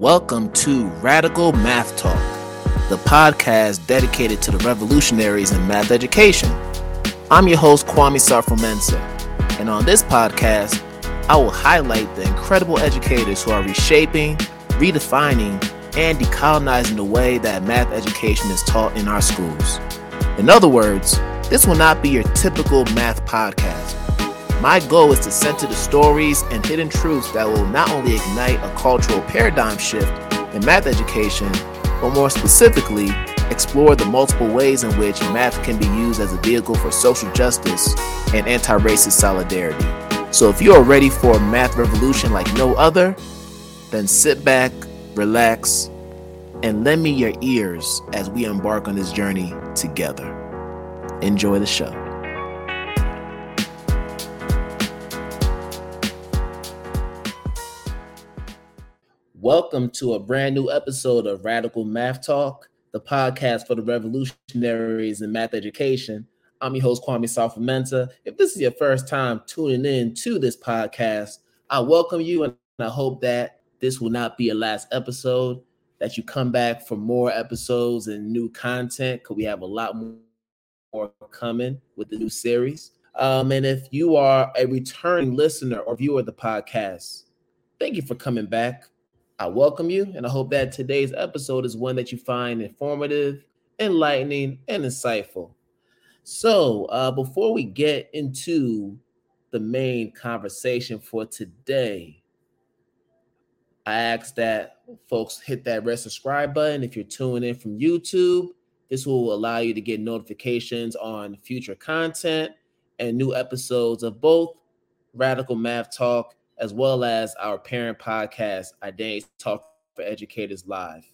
Welcome to Radical Math Talk, the podcast dedicated to the revolutionaries in math education. I'm your host, Kwame Sarfo and on this podcast, I will highlight the incredible educators who are reshaping, redefining, and decolonizing the way that math education is taught in our schools. In other words, this will not be your typical math podcast. My goal is to center the stories and hidden truths that will not only ignite a cultural paradigm shift in math education, but more specifically, explore the multiple ways in which math can be used as a vehicle for social justice and anti racist solidarity. So, if you are ready for a math revolution like no other, then sit back, relax, and lend me your ears as we embark on this journey together. Enjoy the show. Welcome to a brand new episode of Radical Math Talk, the podcast for the revolutionaries in math education. I'm your host, Kwame Sarfo-Mensah. If this is your first time tuning in to this podcast, I welcome you and I hope that this will not be a last episode, that you come back for more episodes and new content because we have a lot more coming with the new series. Um, and if you are a returning listener or viewer of the podcast, thank you for coming back. I welcome you, and I hope that today's episode is one that you find informative, enlightening, and insightful. So, uh, before we get into the main conversation for today, I ask that folks hit that red subscribe button if you're tuning in from YouTube. This will allow you to get notifications on future content and new episodes of both Radical Math Talk as well as our parent podcast, Identity Talk for Educators Live.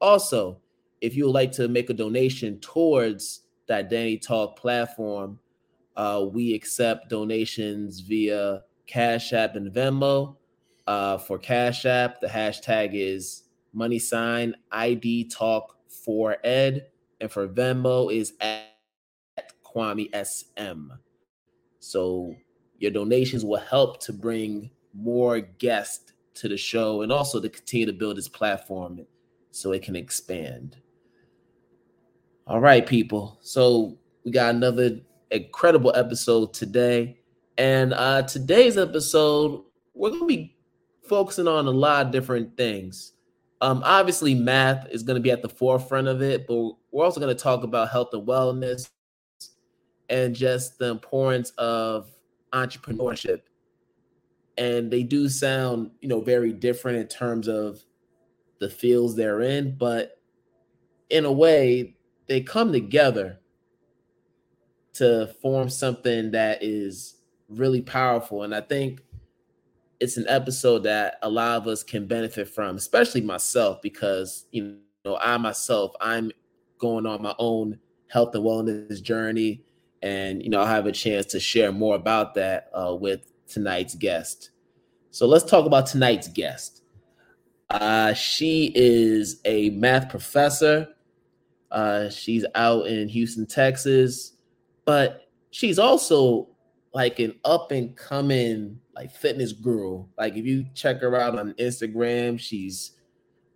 Also, if you would like to make a donation towards the Identity Talk platform, uh, we accept donations via Cash App and Venmo. Uh, for Cash App, the hashtag is money sign ID Talk for Ed, and for Venmo is at Kwame SM. So your donations will help to bring more guests to the show and also to continue to build this platform so it can expand. All right, people. So we got another incredible episode today. And uh today's episode, we're gonna be focusing on a lot of different things. Um, obviously, math is going to be at the forefront of it, but we're also going to talk about health and wellness and just the importance of entrepreneurship and they do sound you know very different in terms of the fields they're in but in a way they come together to form something that is really powerful and i think it's an episode that a lot of us can benefit from especially myself because you know i myself i'm going on my own health and wellness journey and you know i'll have a chance to share more about that uh, with tonight's guest. So let's talk about tonight's guest. Uh, she is a math professor. Uh, she's out in Houston, Texas, but she's also like an up and coming like fitness guru. Like if you check her out on Instagram, she's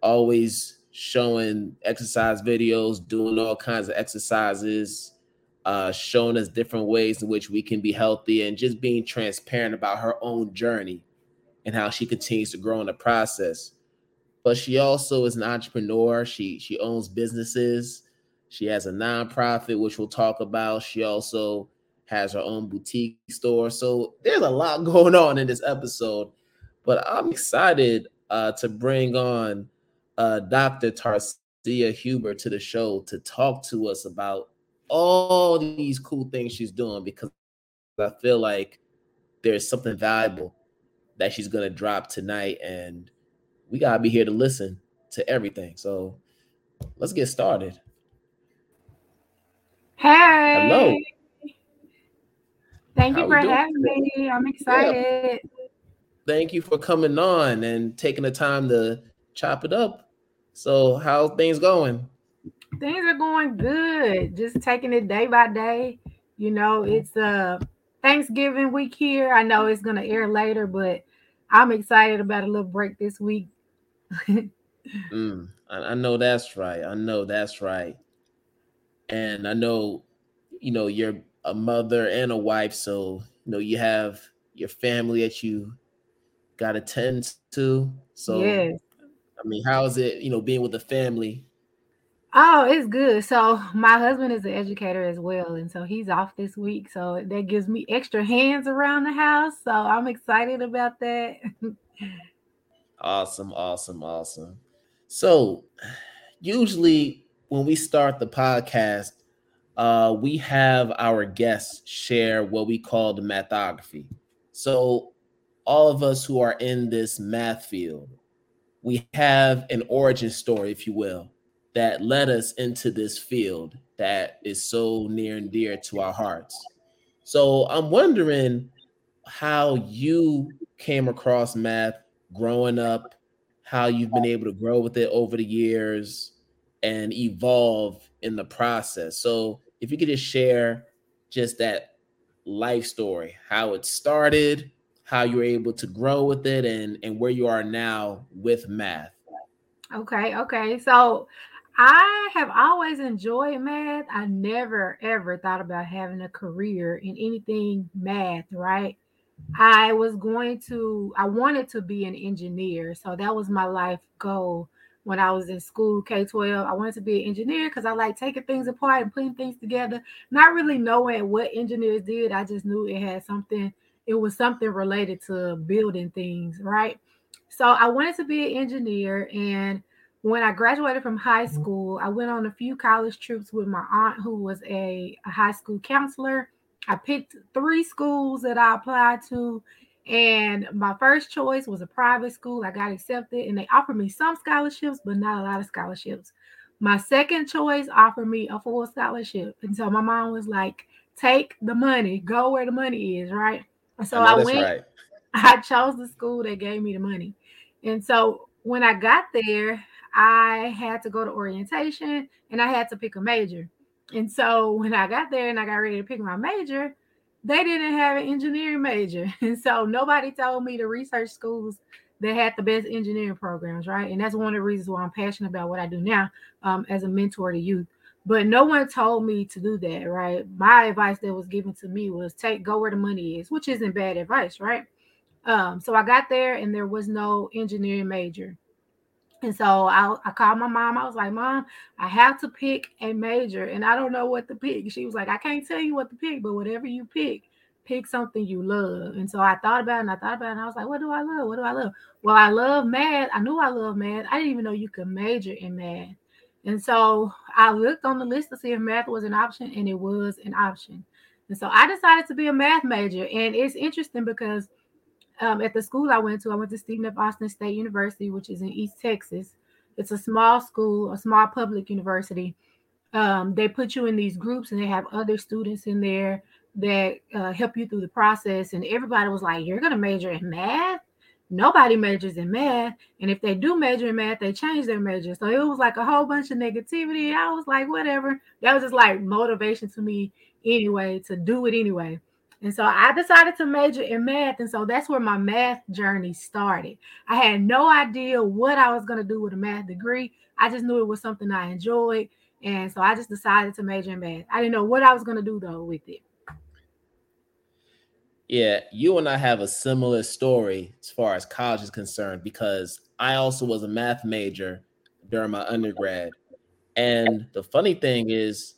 always showing exercise videos, doing all kinds of exercises uh, showing us different ways in which we can be healthy and just being transparent about her own journey and how she continues to grow in the process. But she also is an entrepreneur. She she owns businesses. She has a nonprofit, which we'll talk about. She also has her own boutique store. So there's a lot going on in this episode. But I'm excited uh, to bring on uh, Dr. Tarcia Huber to the show to talk to us about all these cool things she's doing because I feel like there's something valuable that she's gonna drop tonight, and we gotta be here to listen to everything. So let's get started. Hey. Hello. Thank How you for having me. I'm excited. Yeah. Thank you for coming on and taking the time to chop it up. So, how things going? Things are going good. Just taking it day by day. You know, it's uh Thanksgiving week here. I know it's gonna air later, but I'm excited about a little break this week. Mm, I, I know that's right. I know that's right. And I know, you know, you're a mother and a wife, so you know you have your family that you got to tend to. So, yes. I mean, how is it, you know, being with the family? Oh, it's good. So my husband is an educator as well, and so he's off this week. So that gives me extra hands around the house. So I'm excited about that. awesome, awesome, awesome. So usually when we start the podcast, uh, we have our guests share what we call the mathography. So all of us who are in this math field, we have an origin story, if you will, that led us into this field that is so near and dear to our hearts. So I'm wondering how you came across math growing up, how you've been able to grow with it over the years and evolve in the process. So if you could just share just that life story, how it started, how you're able to grow with it and and where you are now with math okay okay so i have always enjoyed math i never ever thought about having a career in anything math right i was going to i wanted to be an engineer so that was my life goal when I was in school, K 12. I wanted to be an engineer because I like taking things apart and putting things together, not really knowing what engineers did. I just knew it had something it was something related to building things, right? So I wanted to be an engineer. And when I graduated from high mm-hmm. school, I went on a few college trips with my aunt, who was a, a high school counselor. I picked three schools that I applied to. And my first choice was a private school. I got accepted, and they offered me some scholarships, but not a lot of scholarships. My second choice offered me a full scholarship. And so my mom was like, take the money, go where the money is, right? So I, I went, right. I chose the school that gave me the money. And so when I got there, I had to go to orientation and I had to pick a major. And so when I got there and I got ready to pick my major, they didn't have an engineering major. And so nobody told me to research schools that had the best engineering programs, right? And that's one of the reasons why I'm passionate about what I do now um, as a mentor to youth. But no one told me to do that, right? My advice that was given to me was take go where the money is, which isn't bad advice, right? Um, so I got there and there was no engineering major. And so I, I called my mom. I was like, Mom, I have to pick a major and I don't know what to pick. She was like, I can't tell you what to pick, but whatever you pick, pick something you love. And so I thought about it and I thought about it and I was like, What do I love? What do I love? Well, I love math. I knew I love math. I didn't even know you could major in math. And so I looked on the list to see if math was an option, and it was an option. And so I decided to be a math major. And it's interesting because um, at the school I went to, I went to Stephen F. Austin State University, which is in East Texas. It's a small school, a small public university. Um, they put you in these groups and they have other students in there that uh, help you through the process. And everybody was like, You're going to major in math? nobody majors in math. And if they do major in math, they change their major. So it was like a whole bunch of negativity. I was like, whatever. That was just like motivation to me anyway, to do it anyway. And so I decided to major in math. And so that's where my math journey started. I had no idea what I was going to do with a math degree. I just knew it was something I enjoyed. And so I just decided to major in math. I didn't know what I was going to do though with it. Yeah, you and I have a similar story as far as college is concerned because I also was a math major during my undergrad. And the funny thing is,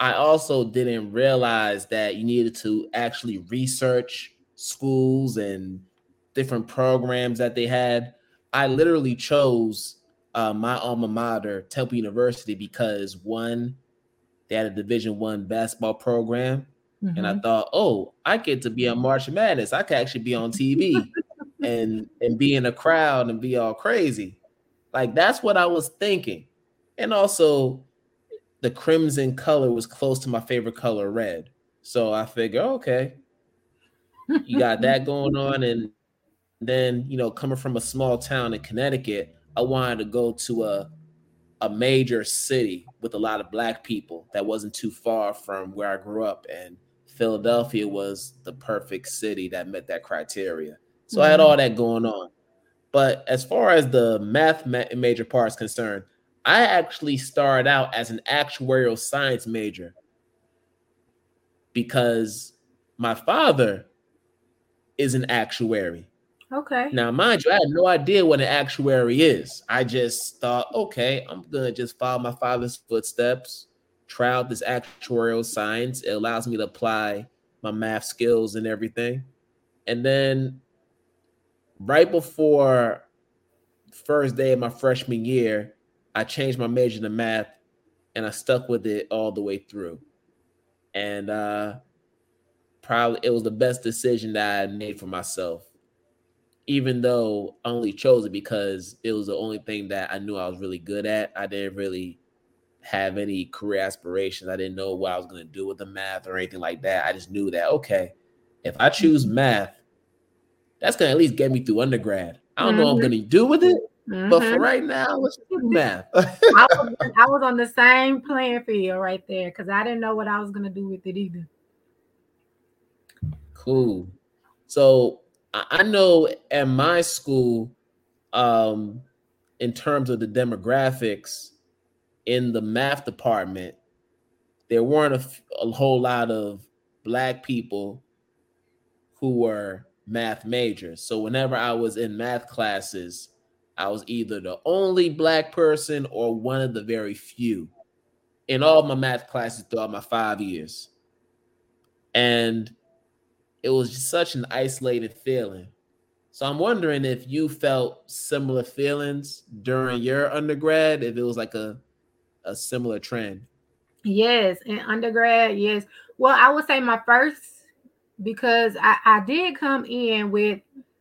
I also didn't realize that you needed to actually research schools and different programs that they had. I literally chose uh, my alma mater, Temple University, because one, they had a Division One basketball program, Mm-hmm. And I mm-hmm. thought, oh, I get to be on March Madness. I could actually be on TV and and be in a crowd and be all crazy. Like that's what I was thinking. And also the crimson color was close to my favorite color, red. So I figure, okay, you got that going on. And then, you know, coming from a small town in Connecticut, I wanted to go to a a major city with a lot of black people that wasn't too far from where I grew up. And Philadelphia was the perfect city that met that criteria. So mm-hmm. I had all that going on. But as far as the math major part is concerned, I actually started out as an actuarial science major because my father is an actuary. Okay. Now, mind you, I had no idea what an actuary is. I just thought, okay, I'm gonna just follow my father's footsteps, try out this actuarial science. It allows me to apply my math skills and everything. And then right before first day of my freshman year, I changed my major to math and I stuck with it all the way through. And uh probably it was the best decision that I made for myself even though I only chose it because it was the only thing that I knew I was really good at. I didn't really have any career aspirations. I didn't know what I was going to do with the math or anything like that. I just knew that, okay, if I choose math, that's going to at least get me through undergrad. I don't mm-hmm. know what I'm mm-hmm. going to do with it, mm-hmm. but for mm-hmm. right now, let's do math. I, was, I was on the same playing field right there because I didn't know what I was going to do with it either. Cool. So I know at my school, um, in terms of the demographics in the math department, there weren't a, a whole lot of black people who were math majors. So whenever I was in math classes, I was either the only black person or one of the very few in all my math classes throughout my five years. And it was just such an isolated feeling. So I'm wondering if you felt similar feelings during your undergrad, if it was like a a similar trend. Yes, in undergrad, yes. Well, I would say my first because I, I did come in with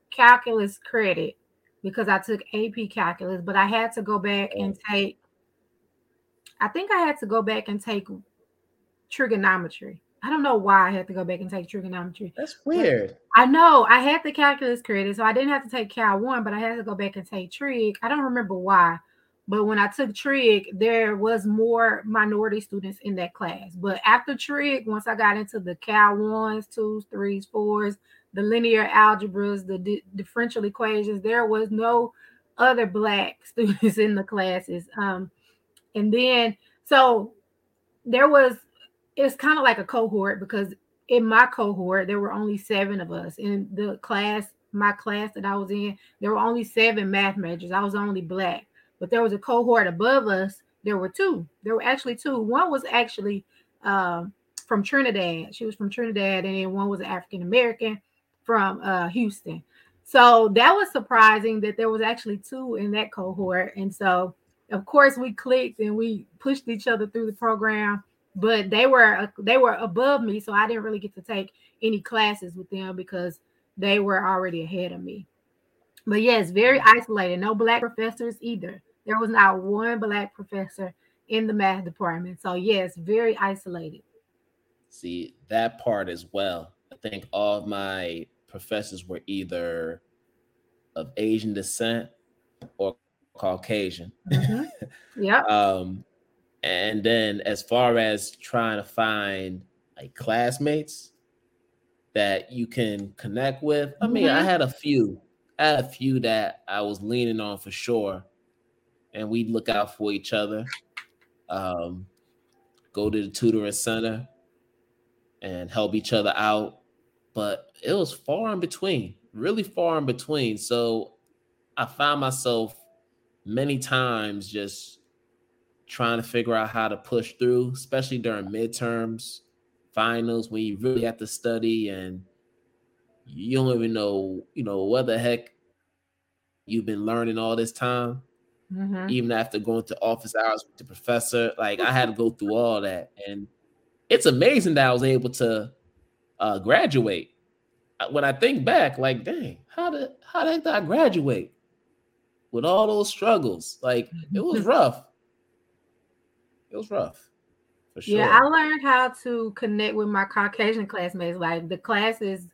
calculus credit because I took AP calculus, but I had to go back and take I think I had to go back and take trigonometry. I don't know why I had to go back and take trigonometry. That's weird. I know I had the calculus credit, so I didn't have to take Cal one, but I had to go back and take trig. I don't remember why, but when I took trig, there was more minority students in that class. But after trig, once I got into the Cal ones, twos, threes, fours, the linear algebras, the di- differential equations, there was no other black students in the classes. Um, and then so there was it's kind of like a cohort because in my cohort there were only seven of us in the class my class that i was in there were only seven math majors i was only black but there was a cohort above us there were two there were actually two one was actually um, from trinidad she was from trinidad and then one was african american from uh, houston so that was surprising that there was actually two in that cohort and so of course we clicked and we pushed each other through the program but they were they were above me, so I didn't really get to take any classes with them because they were already ahead of me. But yes, very isolated. No black professors either. There was not one black professor in the math department. So yes, very isolated. See that part as well. I think all of my professors were either of Asian descent or Caucasian. Mm-hmm. Yeah. um, and then as far as trying to find like classmates that you can connect with, I mean, mm-hmm. I had a few. I had a few that I was leaning on for sure. And we'd look out for each other. Um, go to the tutoring center and help each other out. But it was far in between, really far in between. So I found myself many times just trying to figure out how to push through, especially during midterms, finals, when you really have to study and you don't even know, you know, what the heck you've been learning all this time. Mm-hmm. Even after going to office hours with the professor, like I had to go through all that, and it's amazing that I was able to uh, graduate. Uh, when I think back, like, dang, how did how did I graduate with all those struggles? Like, it was rough it was rough. For sure. Yeah, I learned how to connect with my Caucasian classmates. Like the classes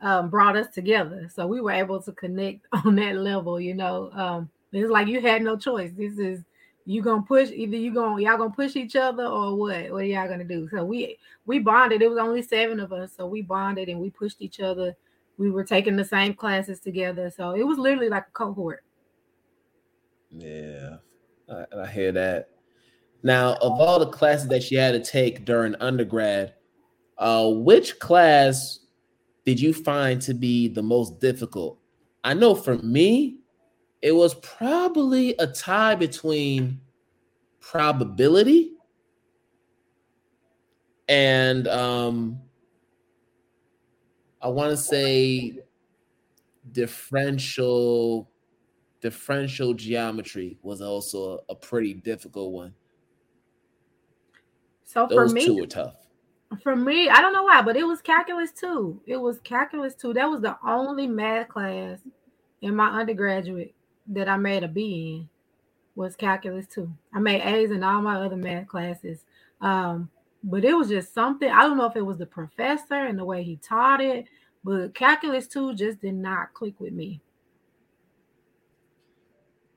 um, brought us together, so we were able to connect on that level. You know, um, it's like you had no choice. This is you gonna push either you gonna y'all gonna push each other or what? What are y'all gonna do? So we we bonded. It was only seven of us, so we bonded and we pushed each other. We were taking the same classes together, so it was literally like a cohort. Yeah, I, I hear that. Now, of all the classes that you had to take during undergrad, uh, which class did you find to be the most difficult? I know for me, it was probably a tie between probability and um, I want to say differential differential geometry was also a, a pretty difficult one. So Those for me, two were tough. For me, I don't know why, but it was calculus two. It was calculus two. That was the only math class in my undergraduate that I made a B in was calculus two. I made A's in all my other math classes. Um, but it was just something. I don't know if it was the professor and the way he taught it, but calculus two just did not click with me.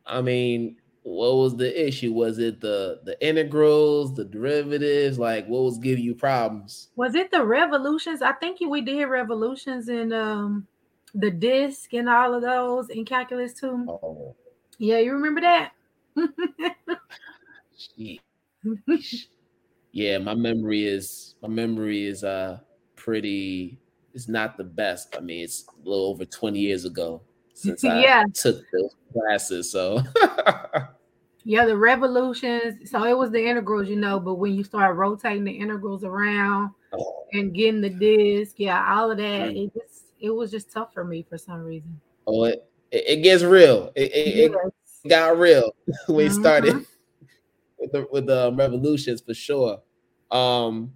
I mean, what was the issue? Was it the the integrals, the derivatives? Like, what was giving you problems? Was it the revolutions? I think we did revolutions in um the disk and all of those in calculus too. Oh. Yeah, you remember that? yeah, my memory is my memory is uh pretty. It's not the best. I mean, it's a little over twenty years ago since I yeah. took those classes. So yeah, the revolutions. So it was the integrals, you know, but when you start rotating the integrals around oh. and getting the disc, yeah, all of that, mm. it just it was just tough for me for some reason. Oh, it it, gets real. It, it, yes. it got real when mm-hmm. started with the with the revolutions for sure. Um,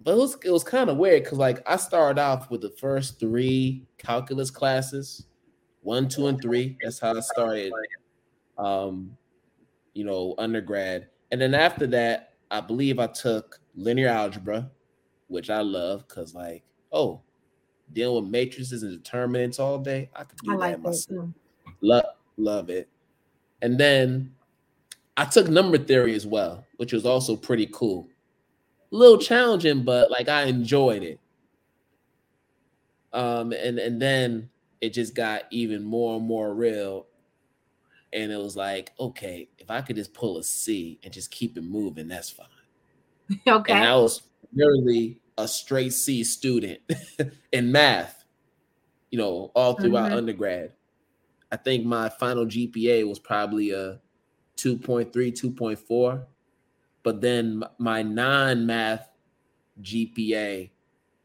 but it was it was kind of weird because like I started off with the first three calculus classes one, two, and three. That's how I started. Um, you know, undergrad, and then after that, I believe I took linear algebra, which I love because, like, oh, dealing with matrices and determinants all day, I could do I that myself. Love, love it. And then I took number theory as well, which was also pretty cool. A little challenging, but like I enjoyed it. Um, and and then it just got even more and more real. And it was like, okay, if I could just pull a C and just keep it moving, that's fine. Okay. And I was really a straight C student in math, you know, all throughout mm-hmm. undergrad. I think my final GPA was probably a 2.3, 2.4. But then my non math GPA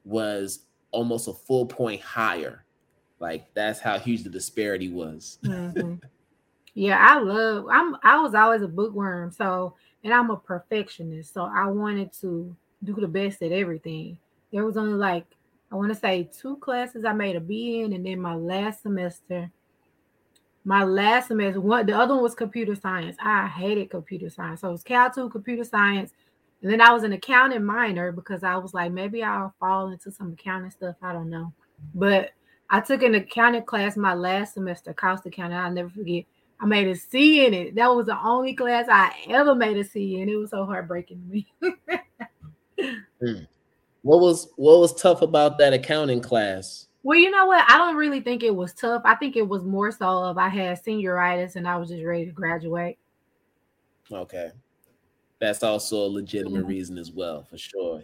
was almost a full point higher like that's how huge the disparity was. mm-hmm. Yeah, I love. I'm. I was always a bookworm, so and I'm a perfectionist, so I wanted to do the best at everything. There was only like I want to say two classes I made a B in, and then my last semester, my last semester, one the other one was computer science. I hated computer science, so it was Cal two computer science, and then I was an accounting minor because I was like maybe I'll fall into some accounting stuff. I don't know, but I took an accounting class my last semester, cost accounting. I'll never forget. I made a C in it. That was the only class I ever made a C in. It was so heartbreaking to me. mm. What was what was tough about that accounting class? Well, you know what? I don't really think it was tough. I think it was more so of I had senioritis and I was just ready to graduate. Okay. That's also a legitimate mm-hmm. reason as well, for sure.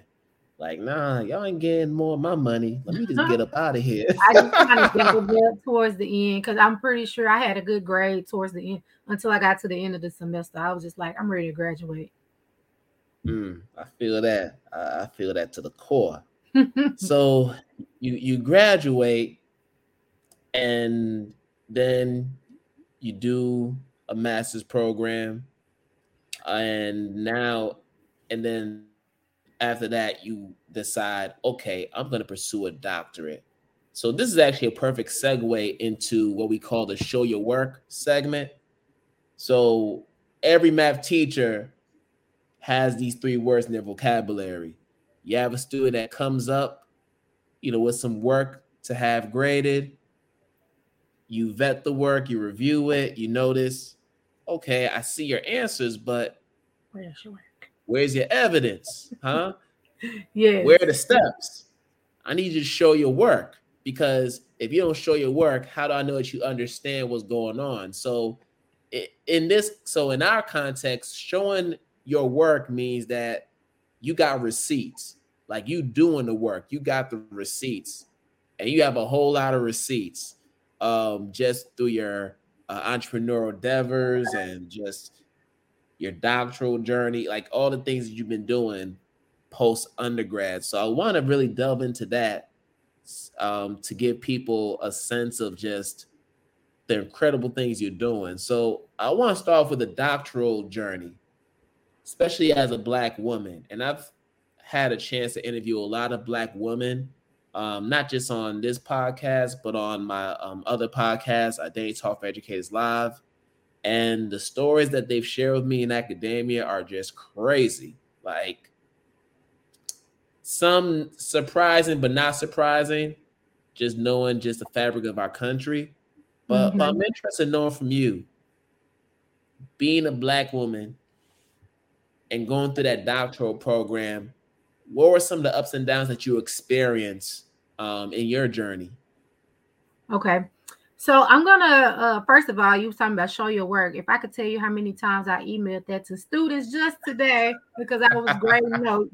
Like, nah, y'all ain't getting more of my money. Let me just get up out of here. I just kind of gambled up towards the end because I'm pretty sure I had a good grade towards the end until I got to the end of the semester. I was just like, I'm ready to graduate. Mm, I feel that. I feel that to the core. so you you graduate and then you do a master's program and now and then after that, you decide, okay, I'm going to pursue a doctorate. So this is actually a perfect segue into what we call the show your work segment. So every math teacher has these three words in their vocabulary. You have a student that comes up, you know, with some work to have graded. You vet the work, you review it, you notice, okay, I see your answers, but where's your work? Where's your evidence? Huh? yeah. Where are the steps? I need you to show your work because if you don't show your work, how do I know that you understand what's going on? So in this, so in our context, showing your work means that you got receipts, like you doing the work, you got the receipts, and you have a whole lot of receipts um, just through your uh, entrepreneurial endeavors and just your doctoral journey, like all the things that you've been doing post undergrad. So I want to really delve into that um, to give people a sense of just the incredible things you're doing. So I want to start off with the doctoral journey, especially as a black woman. And I've had a chance to interview a lot of black women, um, not just on this podcast, but on my um, other podcast, Identity Talk for Educators Live. And the stories that they've shared with me in academia are just crazy. Like some surprising, but not surprising, just knowing just the fabric of our country. But, mm-hmm. but I'm interested in knowing from you, being a black woman and going through that doctoral program, what were some of the ups and downs that you experienced um, in your journey? Okay. So I'm gonna uh, first of all, you was talking about show your work. If I could tell you how many times I emailed that to students just today because I was grading notes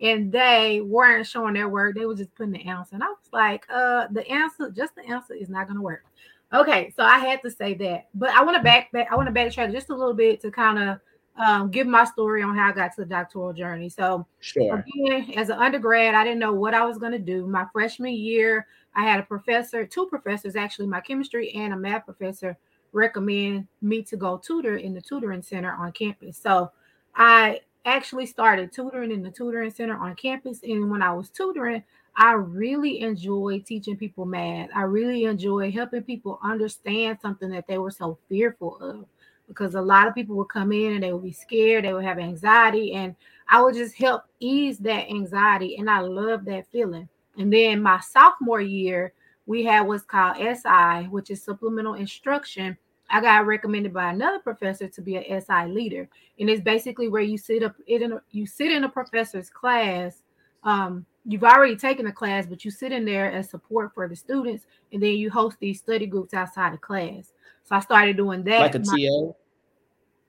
and they weren't showing their work. They were just putting the answer. And I was like, uh, the answer, just the answer is not gonna work. Okay, so I had to say that. But I want to back back, I want to backtrack just a little bit to kind of um, give my story on how I got to the doctoral journey. So, sure. Again, as an undergrad, I didn't know what I was going to do. My freshman year, I had a professor, two professors actually, my chemistry and a math professor recommend me to go tutor in the tutoring center on campus. So, I actually started tutoring in the tutoring center on campus. And when I was tutoring, I really enjoy teaching people math. I really enjoy helping people understand something that they were so fearful of because a lot of people would come in and they would be scared, they would have anxiety, and I would just help ease that anxiety. And I love that feeling. And then my sophomore year, we had what's called SI, which is supplemental instruction. I got recommended by another professor to be an SI leader, and it's basically where you sit up in a, you sit in a professor's class. Um, you've already taken a class, but you sit in there as support for the students, and then you host these study groups outside of class. So I started doing that. Like a My, TA?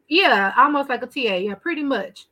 Yeah, almost like a TA. Yeah, pretty much.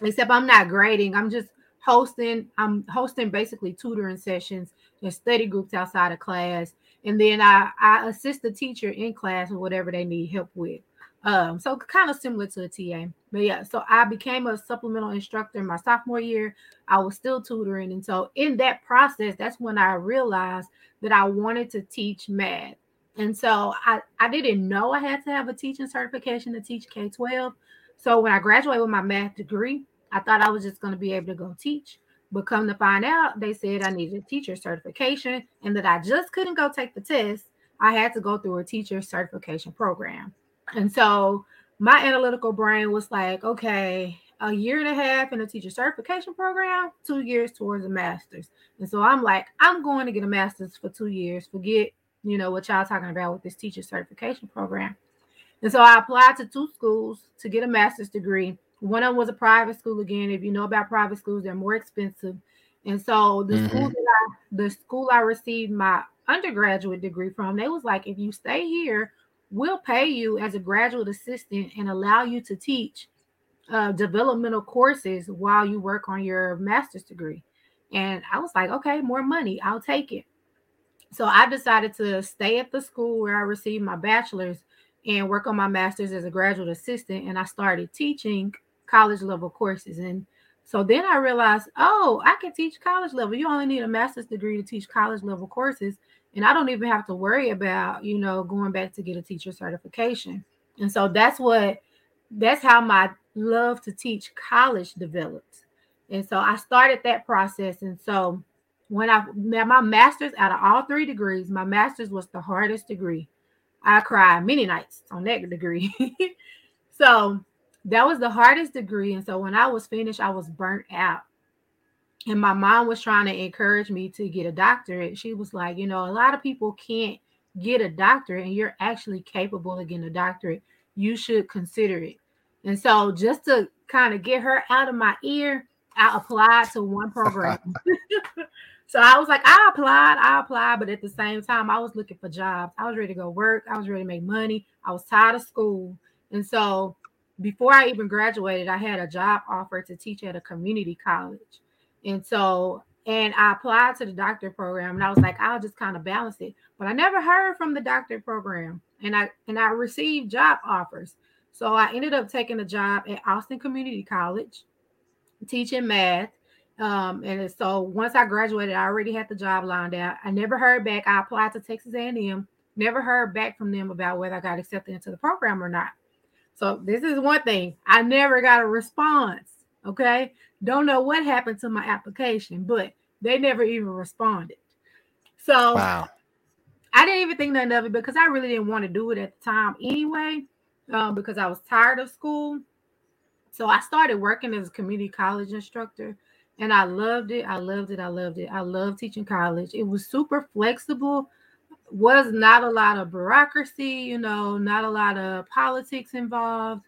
Except I'm not grading. I'm just hosting. I'm hosting basically tutoring sessions and study groups outside of class. And then I, I assist the teacher in class with whatever they need help with. Um, so kind of similar to a TA. But yeah, so I became a supplemental instructor in my sophomore year. I was still tutoring. And so in that process, that's when I realized that I wanted to teach math. And so I, I didn't know I had to have a teaching certification to teach K 12. So when I graduated with my math degree, I thought I was just going to be able to go teach. But come to find out, they said I needed a teacher certification and that I just couldn't go take the test. I had to go through a teacher certification program. And so my analytical brain was like, okay, a year and a half in a teacher certification program, two years towards a master's. And so I'm like, I'm going to get a master's for two years. Forget, you know, what y'all talking about with this teacher certification program. And so I applied to two schools to get a master's degree. One of them was a private school again. If you know about private schools, they're more expensive. And so the mm-hmm. school that I the school I received my undergraduate degree from, they was like, if you stay here, we'll pay you as a graduate assistant and allow you to teach uh, developmental courses while you work on your master's degree. And I was like, okay, more money, I'll take it. So I decided to stay at the school where I received my bachelor's and work on my master's as a graduate assistant. And I started teaching college level courses. And so then I realized, oh, I can teach college level. You only need a master's degree to teach college level courses and I don't even have to worry about, you know, going back to get a teacher certification. And so that's what that's how my love to teach college developed. And so I started that process. And so when I my master's out of all three degrees, my master's was the hardest degree. I cried many nights on that degree. so that was the hardest degree. And so when I was finished, I was burnt out and my mom was trying to encourage me to get a doctorate. She was like, you know, a lot of people can't get a doctorate, and you're actually capable of getting a doctorate. You should consider it. And so, just to kind of get her out of my ear, I applied to one program. So I was like, I applied, I applied, but at the same time, I was looking for jobs. I was ready to go work. I was ready to make money. I was tired of school. And so before I even graduated, I had a job offer to teach at a community college. And so, and I applied to the doctorate program and I was like, I'll just kind of balance it. But I never heard from the doctorate program. And I and I received job offers. So I ended up taking a job at Austin Community College, teaching math um, and so once I graduated, I already had the job lined out. I never heard back. I applied to Texas A&M. Never heard back from them about whether I got accepted into the program or not. So this is one thing. I never got a response. Okay. Don't know what happened to my application, but they never even responded. So wow. I didn't even think nothing of it because I really didn't want to do it at the time anyway, um, because I was tired of school. So I started working as a community college instructor and I loved it. I loved it. I loved it. I love teaching college. It was super flexible. Was not a lot of bureaucracy, you know, not a lot of politics involved.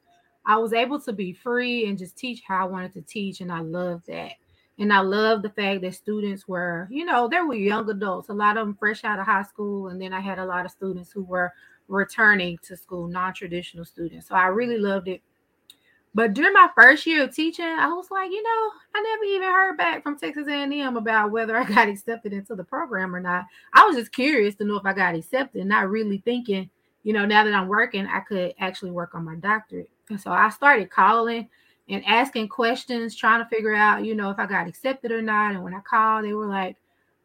I was able to be free and just teach how I wanted to teach, and I loved that. And I loved the fact that students were, you know, they were young adults, a lot of them fresh out of high school. And then I had a lot of students who were returning to school, non traditional students. So I really loved it. But during my first year of teaching, I was like, you know, I never even heard back from Texas A&M about whether I got accepted into the program or not. I was just curious to know if I got accepted, not really thinking, you know, now that I'm working, I could actually work on my doctorate. And so I started calling and asking questions, trying to figure out, you know, if I got accepted or not. And when I called, they were like,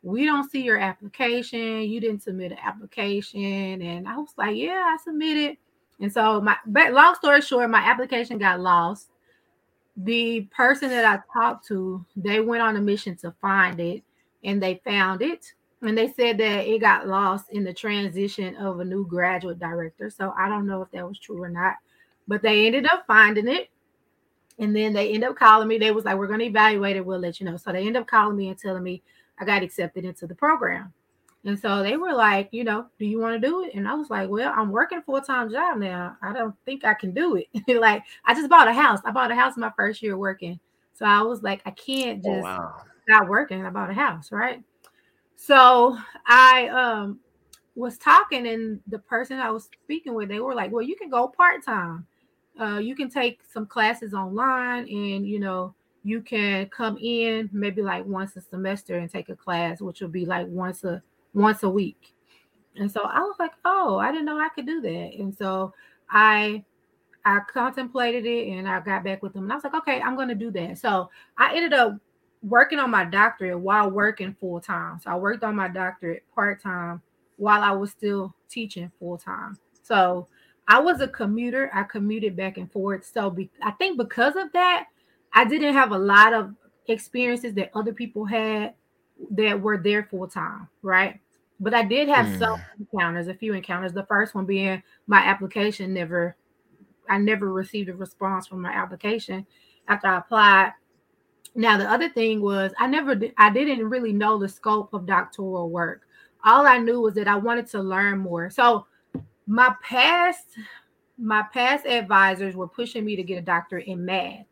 we don't see your application. You didn't submit an application. And I was like, yeah, I submitted. And so my but long story short, my application got lost. The person that I talked to, they went on a mission to find it and they found it. And they said that it got lost in the transition of a new graduate director. So I don't know if that was true or not, but they ended up finding it. And then they end up calling me. They was like, We're going to evaluate it. We'll let you know. So they end up calling me and telling me I got accepted into the program. And so they were like, you know, do you want to do it? And I was like, well, I'm working full time job now. I don't think I can do it. like, I just bought a house. I bought a house my first year working. So I was like, I can't oh, just oh, wow. stop working. I bought a house, right? So I um was talking, and the person I was speaking with, they were like, well, you can go part time. Uh, you can take some classes online, and you know, you can come in maybe like once a semester and take a class, which will be like once a once a week. And so I was like, oh, I didn't know I could do that. And so I I contemplated it and I got back with them and I was like, okay, I'm to do that. So I ended up working on my doctorate while working full time. So I worked on my doctorate part time while I was still teaching full time. So I was a commuter. I commuted back and forth. So be, I think because of that, I didn't have a lot of experiences that other people had that were there full time, right? But I did have mm. some encounters, a few encounters. The first one being my application never, I never received a response from my application after I applied. Now the other thing was I never, I didn't really know the scope of doctoral work. All I knew was that I wanted to learn more. So my past, my past advisors were pushing me to get a doctorate in math.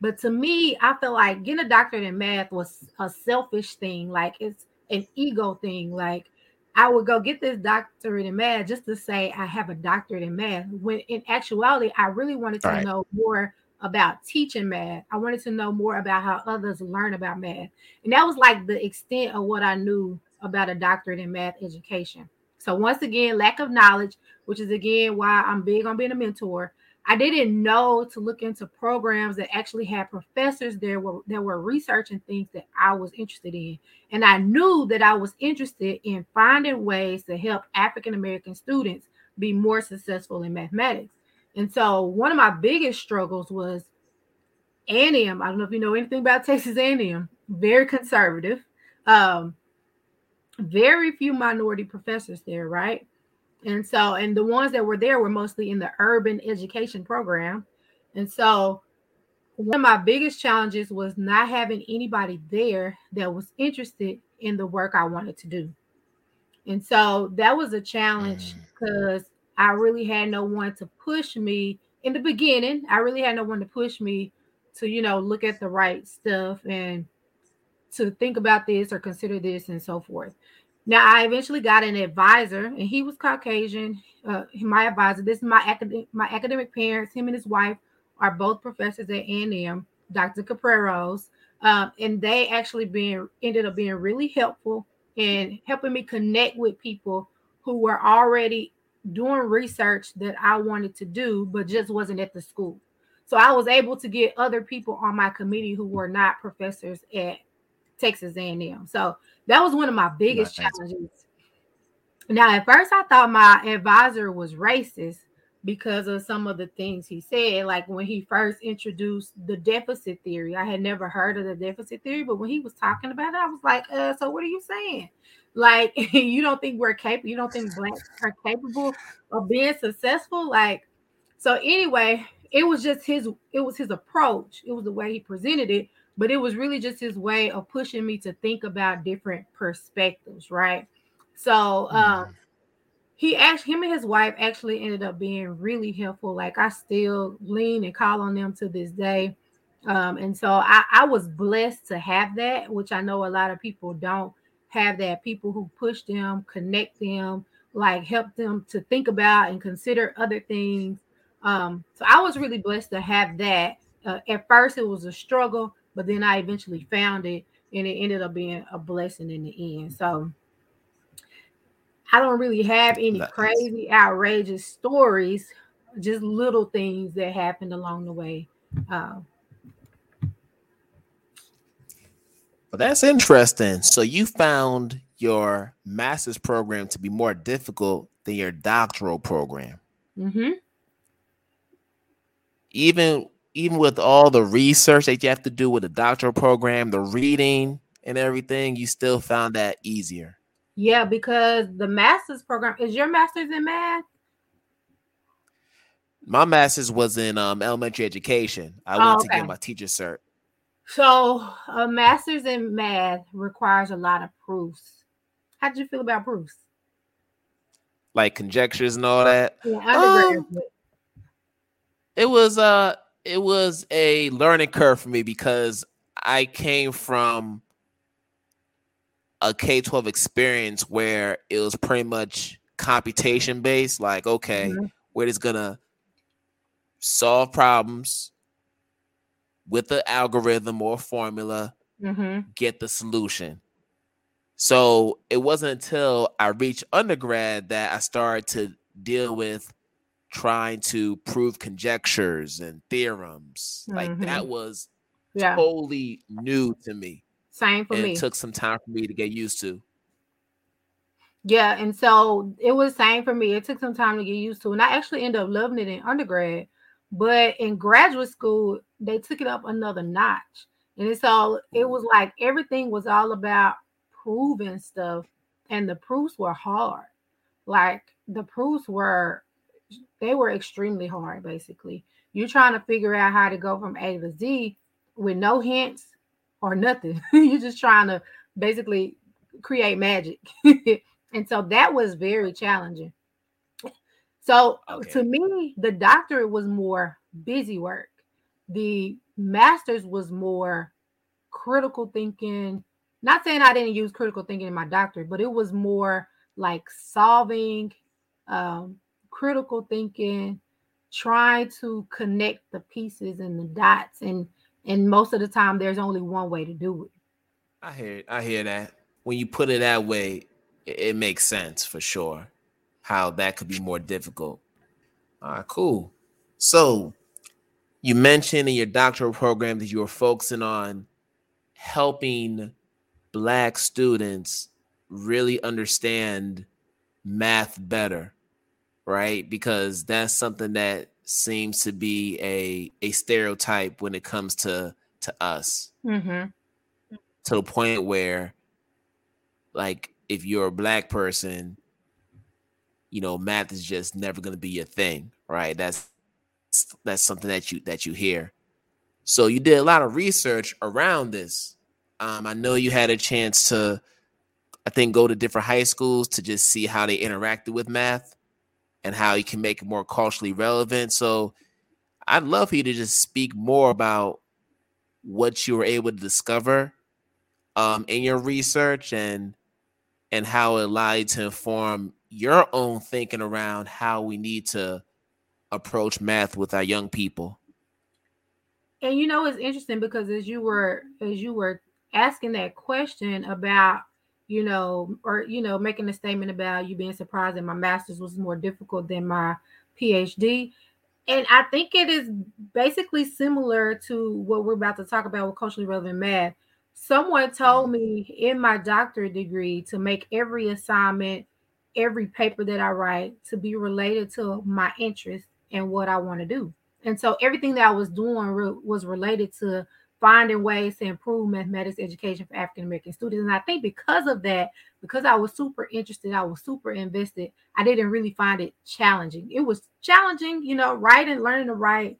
But to me, I feel like getting a doctorate in math was a selfish thing. Like it's an ego thing. Like I would go get this doctorate in math just to say I have a doctorate in math. When in actuality, I really wanted to right. know more about teaching math. I wanted to know more about how others learn about math. And that was like the extent of what I knew about a doctorate in math education. So once again, lack of knowledge, which is again why I'm big on being a mentor. I didn't know to look into programs that actually had professors there were, that were researching things that I was interested in. And I knew that I was interested in finding ways to help African American students be more successful in mathematics. And so one of my biggest struggles was A&M. I don't know if you know anything about Texas A&M. Very conservative. Um, very few minority professors there, right? And so, and the ones that were there were mostly in the urban education program. And so, one of my biggest challenges was not having anybody there that was interested in the work I wanted to do. And so that was a challenge because mm. I really had no one to push me in the beginning. I really had no one to push me to, you know, look at the right stuff and to think about this or consider this and so forth. Now, I eventually got an advisor, and he was Caucasian. Uh, my advisor. This is my academic my academic parents. Him and his wife are both professors at A&M, Dr. Capraros, um, and they actually being ended up being really helpful in helping me connect with people who were already doing research that I wanted to do, but just wasn't at the school. So I was able to get other people on my committee who were not professors at Texas A&M. So that was one of my biggest nice. challenges. Now, at first, I thought my advisor was racist because of some of the things he said. Like when he first introduced the deficit theory, I had never heard of the deficit theory, but when he was talking about it, I was like, uh, so what are you saying? Like, you don't think we're capable, you don't think blacks are capable of being successful? Like, so anyway, it was just his, it was his approach, it was the way he presented it, but it was really just his way of pushing me to think about different perspectives, right? So um mm he actually him and his wife actually ended up being really helpful. Like I still lean and call on them to this day. Um, and so I, I was blessed to have that, which I know a lot of people don't have that. People who push them, connect them, like help them to think about and consider other things. Um, so I was really blessed to have that. Uh, at first, it was a struggle, but then I eventually found it, and it ended up being a blessing in the end. So I don't really have any nice. crazy, outrageous stories, just little things that happened along the way. Uh, well, that's interesting. So you found your master's program to be more difficult than your doctoral program. Mm-hmm. Even even with all the research that you have to do with the doctoral program, the reading and everything, you still found that easier. Yeah, because the master's program is your master's in math. My master's was in um, elementary education. I oh, went okay. to get my teacher cert. So a master's in math requires a lot of proofs. How did you feel about proofs? Like conjectures and all that. Yeah, um, it was uh it was a learning curve for me because I came from a K 12 experience where it was pretty much computation based. Like, okay, mm-hmm. we're just gonna solve problems with the algorithm or formula, mm-hmm. get the solution. So it wasn't until I reached undergrad that I started to deal with trying to prove conjectures and theorems. Mm-hmm. Like that was yeah. totally new to me. Same for and me. It took some time for me to get used to. Yeah, and so it was same for me. It took some time to get used to, and I actually ended up loving it in undergrad. But in graduate school, they took it up another notch, and it's all. It was like everything was all about proving stuff, and the proofs were hard. Like the proofs were, they were extremely hard. Basically, you're trying to figure out how to go from A to Z with no hints or nothing. You're just trying to basically create magic. and so that was very challenging. So okay. to me, the doctorate was more busy work. The master's was more critical thinking. Not saying I didn't use critical thinking in my doctorate, but it was more like solving, um, critical thinking, trying to connect the pieces and the dots and and most of the time there's only one way to do it. I hear i hear that. When you put it that way it, it makes sense for sure how that could be more difficult. All right cool. So you mentioned in your doctoral program that you were focusing on helping black students really understand math better right? Because that's something that seems to be a a stereotype when it comes to to us. Mm-hmm. to the point where like if you're a black person you know math is just never going to be your thing right? That's that's something that you that you hear. So you did a lot of research around this. Um, i know you had a chance to i think go to different high schools to just see how they interacted with math and how you can make it more culturally relevant. So I'd love for you to just speak more about what you were able to discover um, in your research and and how it allowed to inform your own thinking around how we need to approach math with our young people. And you know, it's interesting because as you were as you were asking that question about, you know, or you know, making a statement about you being surprised that my master's was more difficult than my PhD. And I think it is basically similar to what we're about to talk about with culturally relevant math. Someone told mm-hmm. me in my doctorate degree to make every assignment, every paper that I write to be related to my interest and what I want to do. And so everything that I was doing re- was related to finding ways to improve mathematics education for African American students. And I think because of that, because I was super interested, I was super invested, I didn't really find it challenging. It was challenging, you know, writing, learning to write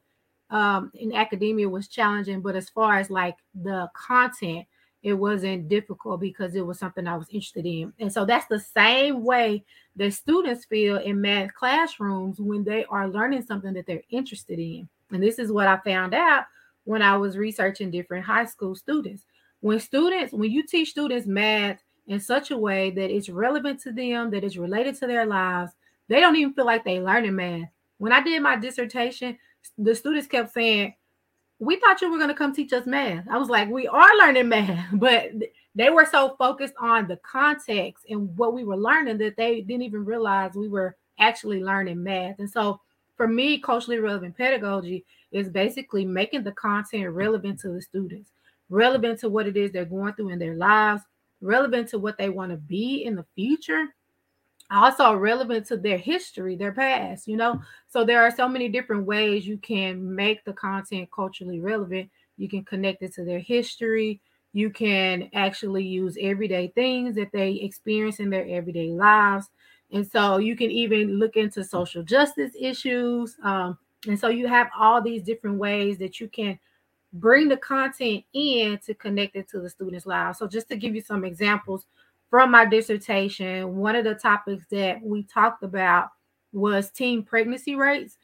um, in academia was challenging, but as far as like the content, it wasn't difficult because it was something I was interested in. And so that's the same way that students feel in math classrooms when they are learning something that they're interested in. And this is what I found out when I was researching different high school students. When students, when you teach students math in such a way that it's relevant to them, that it's related to their lives, they don't even feel like they learning math. When I did my dissertation, the students kept saying, we thought you were going to come teach us math. I was like, we are learning math, but they were so focused on the context and what we were learning that they didn't even realize we were actually learning math. And so for me, culturally relevant pedagogy is basically making the content relevant to the students, relevant to what it is they're going through in their lives, relevant to what they want to be in the future also relevant to their history, their past, you know. So there are so many different ways you can make the content culturally relevant. You can connect it to their history. You can actually use everyday things that they experience in their everyday lives. And so you can even look into social justice issues. Um, and so you have all these different ways that you can bring the content in to connect it to the students' lives. So just to give you some examples, from my dissertation, one of the topics that we talked about was teen pregnancy rates.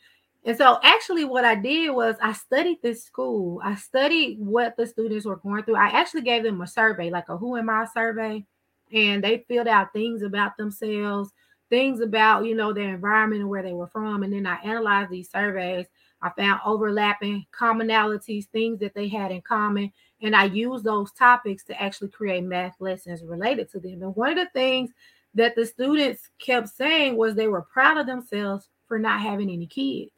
And so, actually, what I did was I studied this school. I studied what the students were going through. I actually gave them a survey, like a Who Am I survey, and they filled out things about themselves, things about you know their environment and where they were from. And then I analyzed these surveys. I found overlapping commonalities, things that they had in common, and I used those topics to actually create math lessons related to them. And one of the things that the students kept saying was they were proud of themselves for not having any kids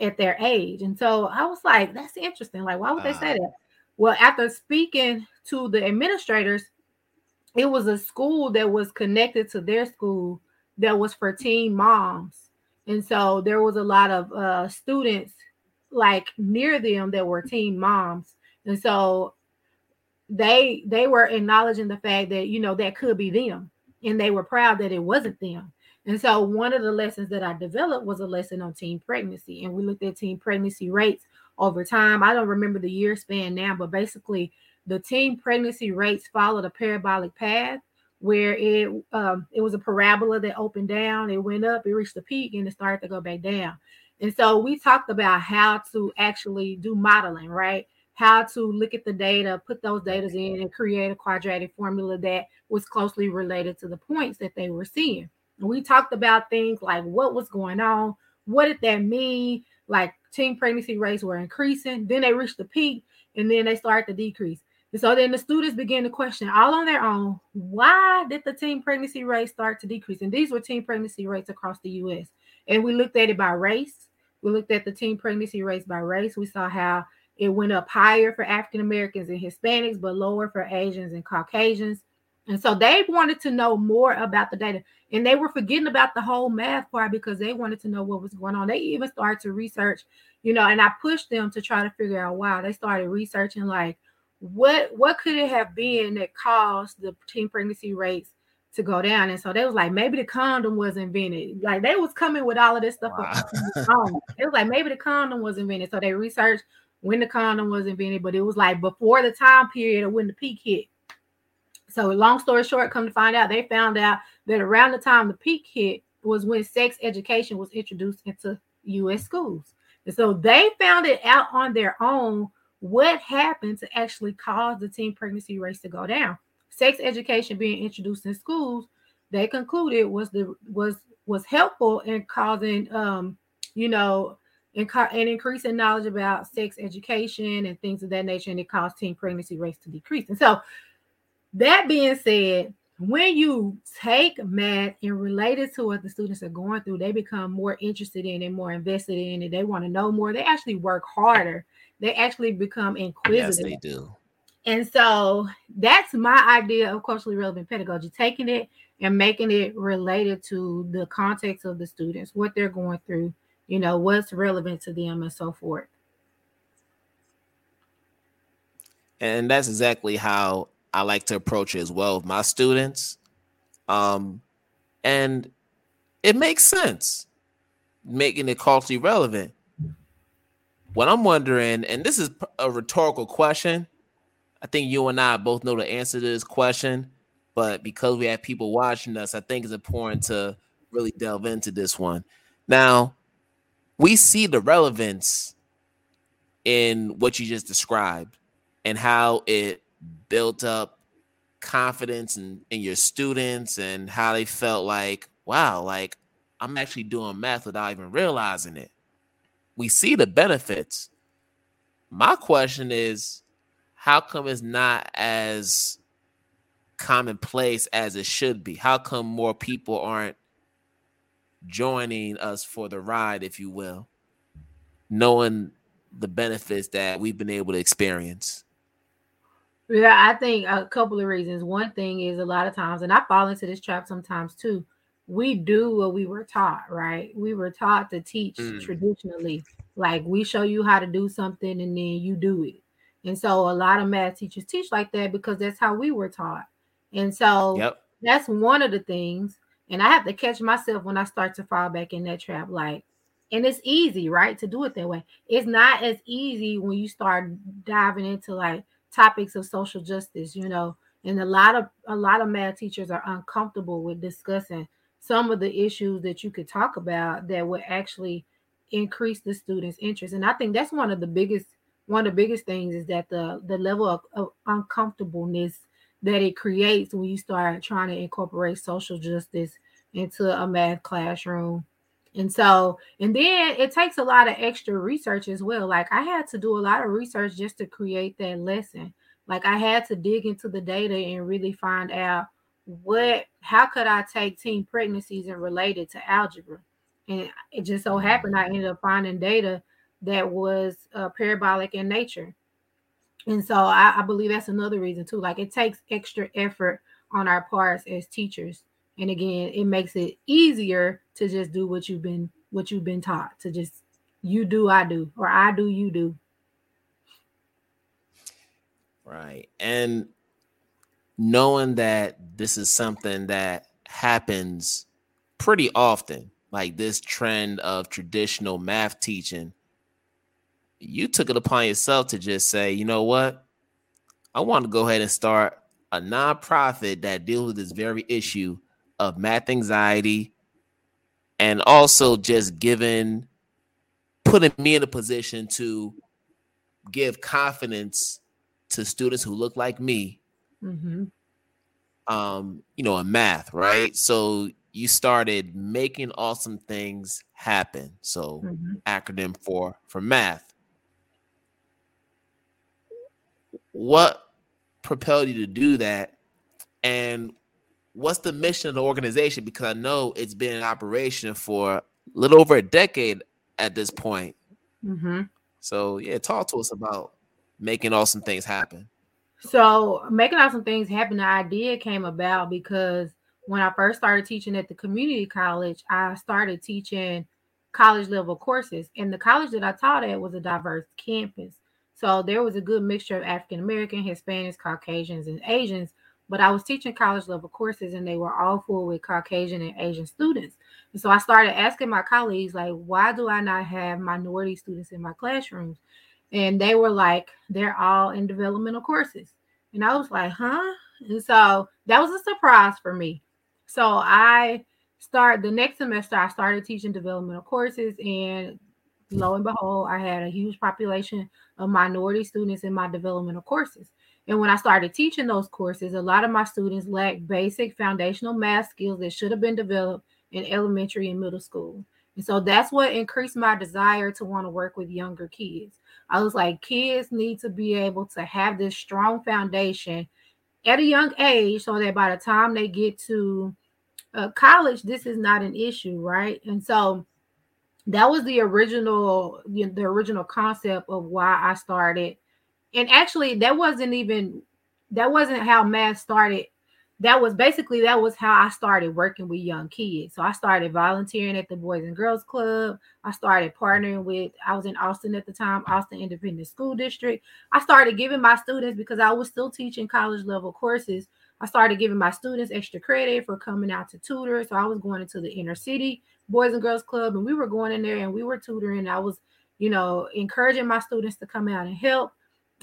at their age. And so I was like, that's interesting. Like, why would they say uh-huh. that? Well, after speaking to the administrators, it was a school that was connected to their school that was for teen moms. And so there was a lot of uh, students like near them that were teen moms. And so they they were acknowledging the fact that you know that could be them. And they were proud that it wasn't them. And so one of the lessons that i developed was a lesson on teen pregnancy. And we looked at teen pregnancy rates over time. I don't remember the year span now but basically the teen pregnancy rates followed a parabolic path where it um, it was a parabola that opened down it went up it reached the peak and it started to go back down and so we talked about how to actually do modeling right how to look at the data, put those data in, and create a quadratic formula that was closely related to the points that they were seeing. And we talked about things like what was going on, what did that mean? Like teen pregnancy rates were increasing, then they reached the peak, and then they started to decrease. And so then the students began to question all on their own why did the teen pregnancy rate start to decrease? And these were teen pregnancy rates across the US. And we looked at it by race. We looked at the teen pregnancy rates by race. We saw how it went up higher for African Americans and Hispanics, but lower for Asians and Caucasians. And so they wanted to know more about the data. And they were forgetting about the whole math part because they wanted to know what was going on. They even started to research, you know, and I pushed them to try to figure out why. They started researching like what what could it have been that caused the teen pregnancy rates to go down. And so they was like, maybe the condom was invented. Like they was coming with all of this stuff. Wow. it was like maybe the condom was invented. So they researched when the condom was invented, but it was like before the time period of when the peak hit. So, long story short, come to find out, they found out that around the time the peak hit was when sex education was introduced into U.S. schools. And so they found it out on their own what happened to actually cause the teen pregnancy rates to go down. Sex education being introduced in schools, they concluded was the was was helpful in causing um, you know, and, and increasing knowledge about sex education and things of that nature, and it caused teen pregnancy rates to decrease. And so, that being said, when you take math and relate it to what the students are going through, they become more interested in it, more invested in it. They want to know more. They actually work harder. They actually become inquisitive. Yes, they do. And so that's my idea of culturally relevant pedagogy, taking it and making it related to the context of the students, what they're going through, you know, what's relevant to them and so forth. And that's exactly how I like to approach it as well with my students. Um, and it makes sense making it culturally relevant. What I'm wondering, and this is a rhetorical question, I think you and I both know the answer to this question, but because we have people watching us, I think it's important to really delve into this one. Now, we see the relevance in what you just described and how it built up confidence in, in your students and how they felt like, wow, like I'm actually doing math without even realizing it. We see the benefits. My question is, how come it's not as commonplace as it should be? How come more people aren't joining us for the ride, if you will, knowing the benefits that we've been able to experience? Yeah, I think a couple of reasons. One thing is a lot of times, and I fall into this trap sometimes too. We do what we were taught, right? We were taught to teach mm. traditionally. Like we show you how to do something and then you do it. And so a lot of math teachers teach like that because that's how we were taught. And so yep. that's one of the things. And I have to catch myself when I start to fall back in that trap. Like, and it's easy, right? To do it that way. It's not as easy when you start diving into like topics of social justice, you know, and a lot of a lot of math teachers are uncomfortable with discussing some of the issues that you could talk about that would actually increase the students' interest. And I think that's one of the biggest one of the biggest things is that the the level of, of uncomfortableness that it creates when you start trying to incorporate social justice into a math classroom. And so, and then it takes a lot of extra research as well. Like I had to do a lot of research just to create that lesson. Like I had to dig into the data and really find out what, how could I take teen pregnancies and relate it to algebra? And it just so happened I ended up finding data that was uh, parabolic in nature. And so I, I believe that's another reason too. Like it takes extra effort on our parts as teachers and again it makes it easier to just do what you've been what you've been taught to just you do i do or i do you do right and knowing that this is something that happens pretty often like this trend of traditional math teaching you took it upon yourself to just say you know what? I want to go ahead and start a nonprofit that deals with this very issue of math anxiety and also just giving putting me in a position to give confidence to students who look like me mm-hmm. um you know in math right so you started making awesome things happen so mm-hmm. acronym for for math what propelled you to do that and what's the mission of the organization? Because I know it's been in operation for a little over a decade at this point. Mm-hmm. So yeah, talk to us about making awesome things happen. So making awesome things happen, the idea came about because when I first started teaching at the community college, I started teaching college level courses. And the college that I taught at was a diverse campus. So there was a good mixture of African American, Hispanics, Caucasians, and Asians but I was teaching college level courses and they were all full with Caucasian and Asian students. And so I started asking my colleagues, like, why do I not have minority students in my classrooms? And they were like, they're all in developmental courses. And I was like, huh? And so that was a surprise for me. So I start the next semester, I started teaching developmental courses. And lo and behold, I had a huge population of minority students in my developmental courses. And when I started teaching those courses, a lot of my students lacked basic foundational math skills that should have been developed in elementary and middle school. And so that's what increased my desire to want to work with younger kids. I was like, kids need to be able to have this strong foundation at a young age so that by the time they get to uh, college, this is not an issue, right? And so that was the original, the, the original concept of why I started. And actually, that wasn't even that wasn't how math started that was basically that was how I started working with young kids. So I started volunteering at the Boys and Girls Club. I started partnering with I was in Austin at the time, Austin Independent School District. I started giving my students because I was still teaching college level courses. I started giving my students extra credit for coming out to tutor. So I was going into the inner city Boys and Girls Club and we were going in there and we were tutoring. I was, you know, encouraging my students to come out and help.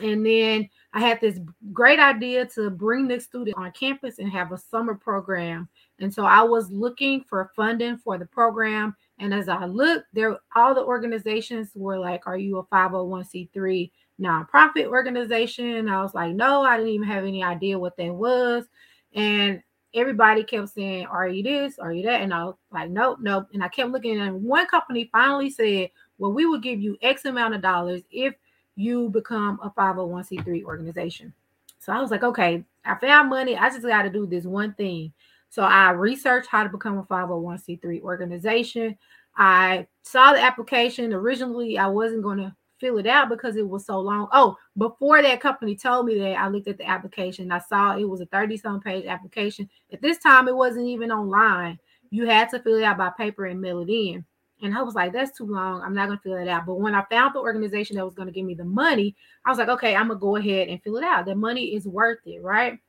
And then I had this great idea to bring the student on campus and have a summer program. And so I was looking for funding for the program. And as I looked, there all the organizations were like, Are you a 501c3 nonprofit organization? I was like, No, I didn't even have any idea what that was. And everybody kept saying, Are you this? Are you that? And I was like, Nope, nope. And I kept looking, and one company finally said, Well, we will give you X amount of dollars if you become a 501c3 organization. So I was like, okay, I found money. I just got to do this one thing. So I researched how to become a 501c3 organization. I saw the application. Originally, I wasn't going to fill it out because it was so long. Oh, before that company told me that, I looked at the application. I saw it was a 30 some page application. At this time, it wasn't even online. You had to fill it out by paper and mail it in. And I was like, that's too long. I'm not going to fill it out. But when I found the organization that was going to give me the money, I was like, okay, I'm going to go ahead and fill it out. The money is worth it, right?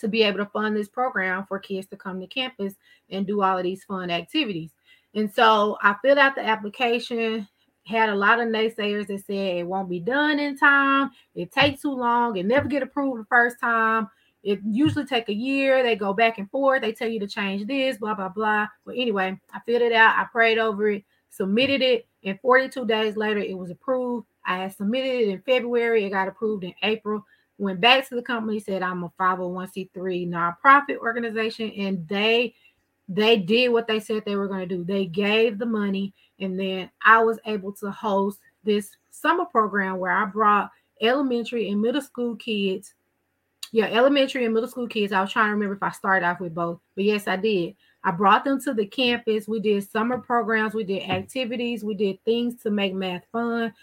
To be able to fund this program for kids to come to campus and do all of these fun activities. And so I filled out the application, had a lot of naysayers that said it won't be done in time, it takes too long, it never get approved the first time. It usually take a year. They go back and forth. They tell you to change this, blah, blah, blah. But anyway, I filled it out. I prayed over it, submitted it. And 42 days later, it was approved. I had submitted it in February. It got approved in April. Went back to the company, said I'm a 501c3 nonprofit organization, and they they did what they said they were going to do. They gave the money, and then I was able to host this summer program where I brought elementary and middle school kids yeah, elementary and middle school kids. I was trying to remember if I started off with both, but yes, I did. I brought them to the campus. We did summer programs, we did activities, we did things to make math fun.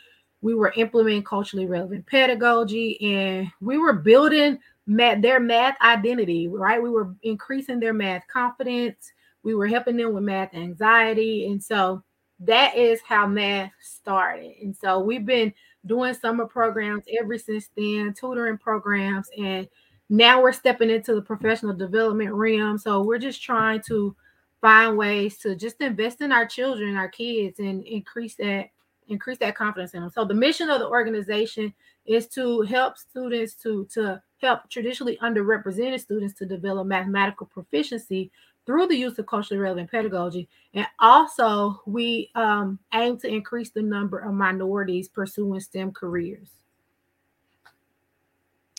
We were implementing culturally relevant pedagogy, and we were building math, their math identity, right? We were increasing their math confidence. We were helping them with math anxiety. And so that is how math started. And so we've been doing summer programs ever since then, tutoring programs, and now we're stepping into the professional development realm. So we're just trying to find ways to just invest in our children, our kids, and increase that increase that confidence in them. So the mission of the organization is to help students to to help traditionally underrepresented students to develop mathematical proficiency through the use of culturally relevant pedagogy. And also, we um, aim to increase the number of minorities pursuing STEM careers.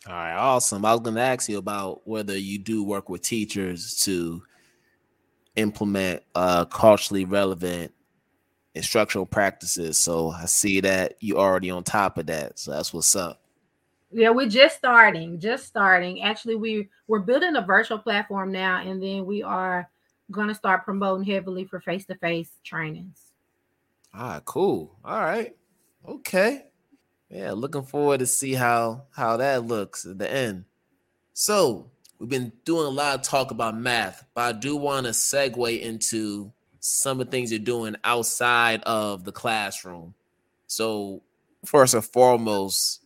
All right, awesome. I was going to ask you about whether you do work with teachers to implement uh, culturally relevant instructional practices. So I see that you are already on top of that. So that's what's up. Yeah, we're just starting, just starting. Actually, we we're building a virtual platform now, and then we are going to start promoting heavily for face-to-face trainings. Ah, cool. All right. Okay. Yeah, looking forward to see how how that looks at the end. So we've been doing a lot of talk about math, but I do want to segue into some of the things you're doing outside of the classroom. So first and foremost,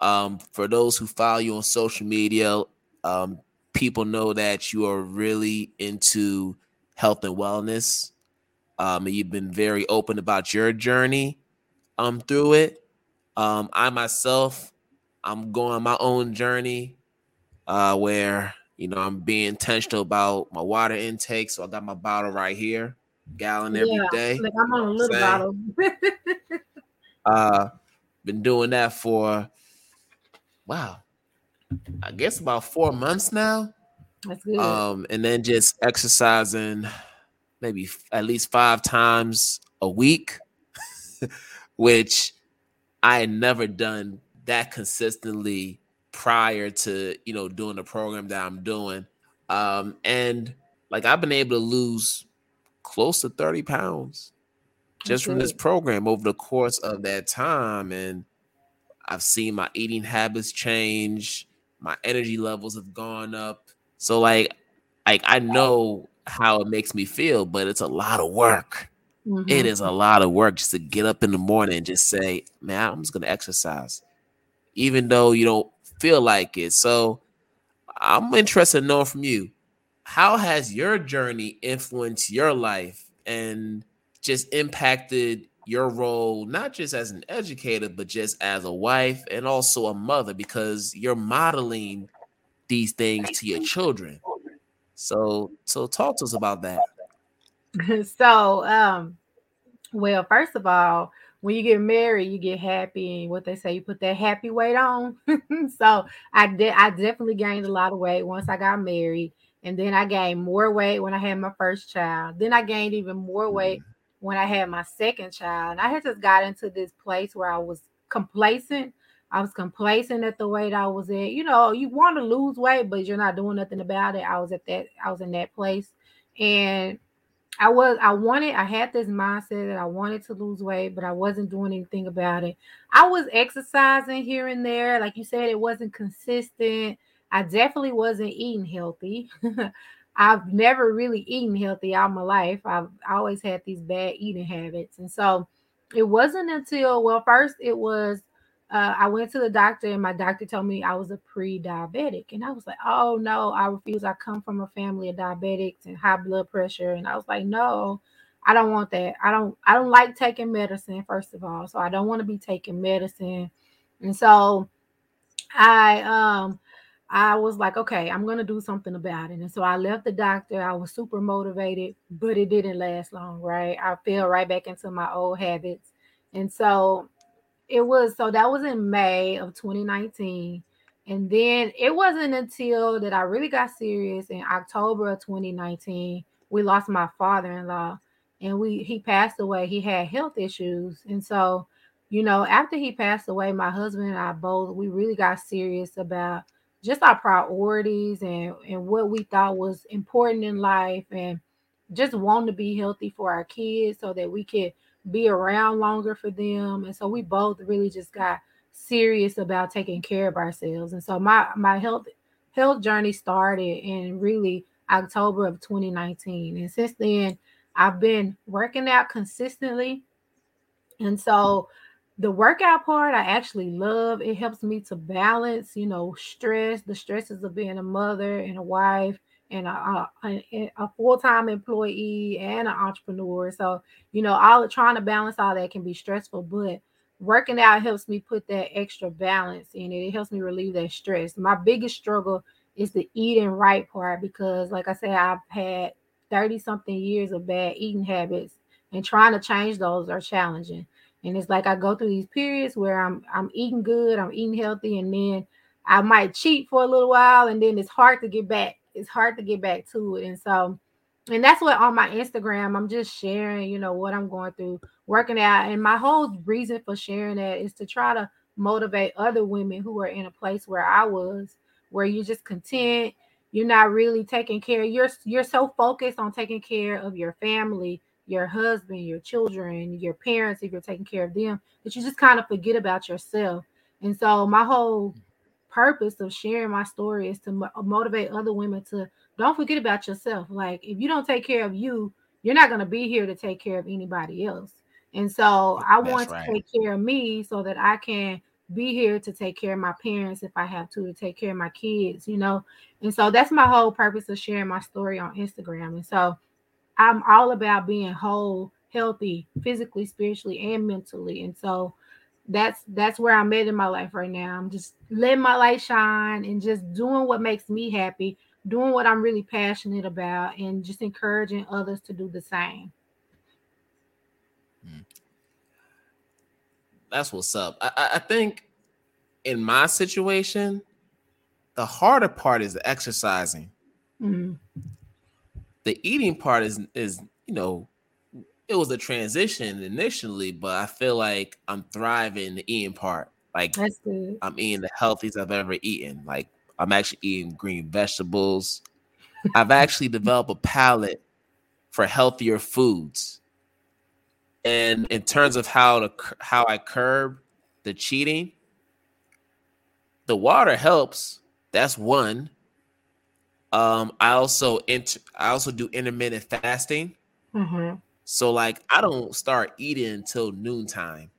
um, for those who follow you on social media, um, people know that you are really into health and wellness. Um, and you've been very open about your journey um, through it. Um, I myself, I'm going my own journey uh, where you know I'm being intentional about my water intake. So I got my bottle right here. gallon every yeah, day. Like I'm on a little bottle. uh, been doing that for wow, I guess about four months now. That's good. Um, and then just exercising maybe f- at least five times a week, which I had never done that consistently prior to you know doing the program that I'm doing. Um, and like I've been able to lose close to 30 pounds just from this program over the course of that time. And I've seen my eating habits change, my energy levels have gone up. So like like I know how it makes me feel, but it's a lot of work. Mm-hmm. It is a lot of work just to get up in the morning and just say, man, I'm just gonna exercise, even though you don't feel like it. So I'm interested in knowing from you, how has your journey influenced your life and just impacted your role, not just as an educator, but just as a wife and also a mother, because you're modeling these things to your children. So, so talk to us about that. so, um, well, first of all, when you get married, you get happy, and what they say, you put that happy weight on. so, I did. I definitely gained a lot of weight once I got married, and then I gained more weight when I had my first child. Then I gained even more weight mm-hmm. when I had my second child. And I had just got into this place where I was complacent. I was complacent at the weight I was at. You know, you want to lose weight, but you're not doing nothing about it. I was at that. I was in that place, and I was I wanted I had this mindset that I wanted to lose weight, but I wasn't doing anything about it. I was exercising here and there, like you said, it wasn't consistent. I definitely wasn't eating healthy. I've never really eaten healthy all my life. I've always had these bad eating habits. And so it wasn't until well, first it was uh, I went to the doctor and my doctor told me I was a pre-diabetic. And I was like, oh no, I refuse. I come from a family of diabetics and high blood pressure. And I was like, no, I don't want that. I don't I don't like taking medicine, first of all. So I don't want to be taking medicine. And so I um I was like, okay, I'm gonna do something about it. And so I left the doctor. I was super motivated, but it didn't last long, right? I fell right back into my old habits. And so it was so that was in May of 2019. And then it wasn't until that I really got serious in October of 2019. We lost my father-in-law and we he passed away. He had health issues. And so, you know, after he passed away, my husband and I both we really got serious about just our priorities and and what we thought was important in life and just wanting to be healthy for our kids so that we could be around longer for them. And so we both really just got serious about taking care of ourselves. And so my my health health journey started in really October of 2019. And since then, I've been working out consistently. And so the workout part I actually love. It helps me to balance, you know, stress, the stresses of being a mother and a wife and a, a, a full-time employee and an entrepreneur. So, you know, all trying to balance all that can be stressful, but working out helps me put that extra balance in it. It helps me relieve that stress. My biggest struggle is the eating right part because like I said, I've had 30 something years of bad eating habits and trying to change those are challenging. And it's like I go through these periods where I'm I'm eating good, I'm eating healthy, and then I might cheat for a little while, and then it's hard to get back it's hard to get back to it. And so, and that's what on my Instagram, I'm just sharing, you know, what I'm going through, working out. And my whole reason for sharing that is to try to motivate other women who are in a place where I was, where you're just content, you're not really taking care, you're you're so focused on taking care of your family, your husband, your children, your parents, if you're taking care of them, that you just kind of forget about yourself. And so my whole purpose of sharing my story is to mo- motivate other women to don't forget about yourself. Like if you don't take care of you, you're not going to be here to take care of anybody else. And so I That's want right. to take care of me so that I can be here to take care of my parents if I have to, to take care of my kids, you know. And so that's my whole purpose of sharing my story on Instagram. And so I'm all about being whole, healthy, physically, spiritually, and mentally. And so that's that's where I'm at in my life right now. I'm just letting my light shine and just doing what makes me happy, doing what I'm really passionate about, and just encouraging others to do the same. Mm. That's what's up. I, I think in my situation, the harder part is exercising. Mm-hmm. The eating part is is you know it was a transition initially, but I feel like I'm thriving the eating part. Like. I'm eating the healthiest I've ever eaten. Like I'm actually eating green vegetables. I've actually developed a palate for healthier foods. And in terms of how to how I curb the cheating, the water helps. That's one. Um, I also int- I also do intermittent fasting. Mm-hmm. So like I don't start eating until noontime.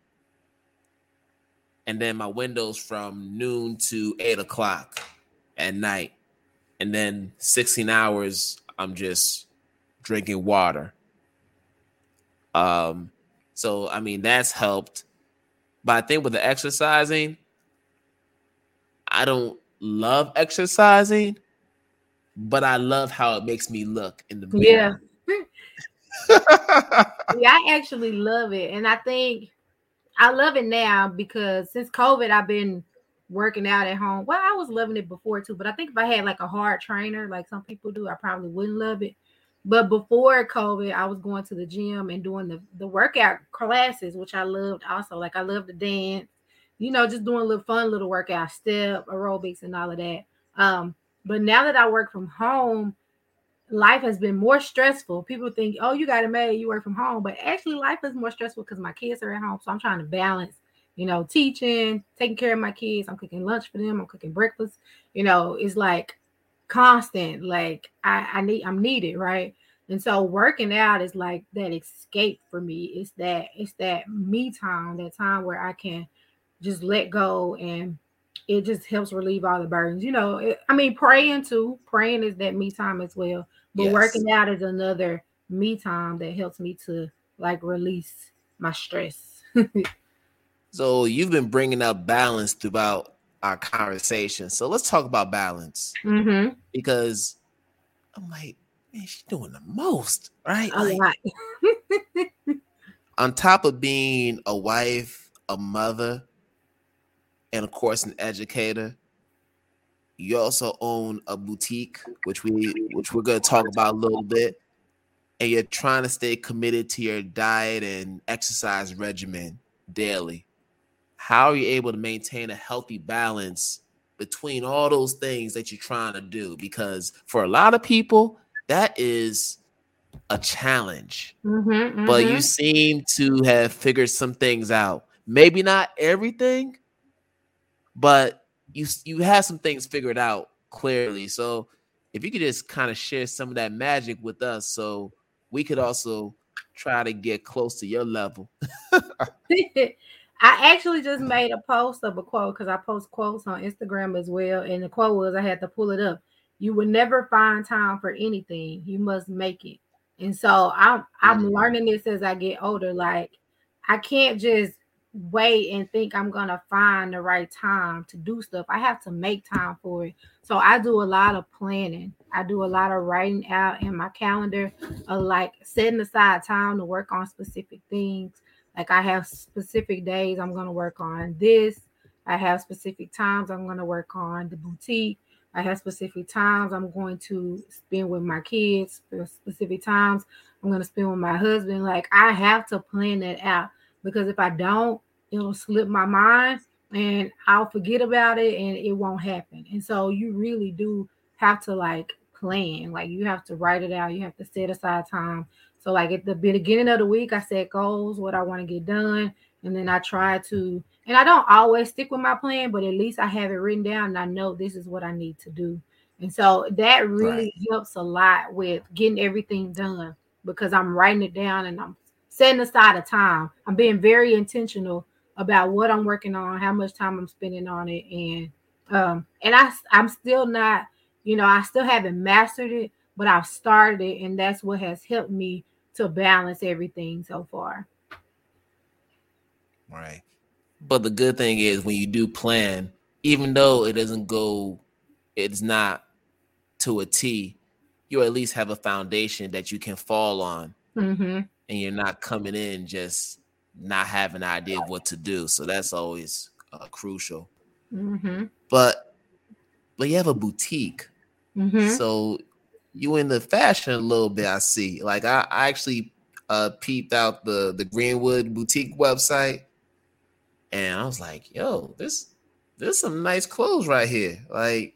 And then my window's from noon to eight o'clock at night. And then 16 hours, I'm just drinking water. Um, so I mean that's helped. But I think with the exercising, I don't love exercising, but I love how it makes me look in the mirror. Yeah. I actually love it. And I think I love it now because since COVID, I've been working out at home. Well, I was loving it before too, but I think if I had like a hard trainer, like some people do, I probably wouldn't love it. But before COVID, I was going to the gym and doing the, the workout classes, which I loved also. Like I love to dance, you know, just doing little fun little workout, step, aerobics, and all of that. Um, but now that I work from home, life has been more stressful. People think, oh, you got it made, you work from home. But actually, life is more stressful because my kids are at home. So I'm trying to balance, you know, teaching, taking care of my kids. I'm cooking lunch for them, I'm cooking breakfast. You know, it's like constant. Like I, I need I'm needed, right? And so working out is like that escape for me. It's that it's that me time, that time where I can just let go and it just helps relieve all the burdens. You know, it, I mean, praying too. Praying is that me time as well. But yes. working out is another me time that helps me to like release my stress. so you've been bringing up balance throughout our conversation. So let's talk about balance mm-hmm. because I'm like, man, she's doing the most, right? A like, on top of being a wife, a mother, and of course an educator, you also own a boutique, which we which we're going to talk about a little bit, and you're trying to stay committed to your diet and exercise regimen daily. How are you able to maintain a healthy balance between all those things that you're trying to do? Because for a lot of people, that is a challenge. Mm-hmm, mm-hmm. But you seem to have figured some things out. Maybe not everything, but you you have some things figured out clearly. So if you could just kind of share some of that magic with us, so we could also try to get close to your level. I actually just made a post of a quote because I post quotes on Instagram as well, and the quote was I had to pull it up. You will never find time for anything. You must make it. And so I'm I'm mm-hmm. learning this as I get older. Like I can't just wait and think I'm gonna find the right time to do stuff. I have to make time for it. So I do a lot of planning. I do a lot of writing out in my calendar of like setting aside time to work on specific things. Like I have specific days I'm gonna work on this. I have specific times I'm gonna work on the boutique. I have specific times I'm going to spend with my kids. Specific times I'm to spend with my husband. Like I have to plan that out because if I don't, it'll slip my mind and I'll forget about it and it won't happen. And so you really do have to like plan, like you have to write it out, you have to set aside time. So, like at the beginning of the week, I set goals, what I want to get done, and then I try to, and I don't always stick with my plan, but at least I have it written down and I know this is what I need to do. And so that really right. helps a lot with getting everything done because I'm writing it down and I'm setting aside a time. I'm being very intentional about what I'm working on, how much time I'm spending on it, and um, and I I'm still not, you know, I still haven't mastered it, but I've started it, and that's what has helped me to balance everything so far. Right. But the good thing is when you do plan, even though it doesn't go, it's not to a T, you at least have a foundation that you can fall on. Mm-hmm and you're not coming in just not having an idea of what to do. So that's always uh, crucial. Mm-hmm. But but you have a boutique, Mm-hmm. so you in the fashion a little bit. I see. Like I, I actually uh peeped out the the Greenwood boutique website, and I was like, yo, this there's some nice clothes right here. Like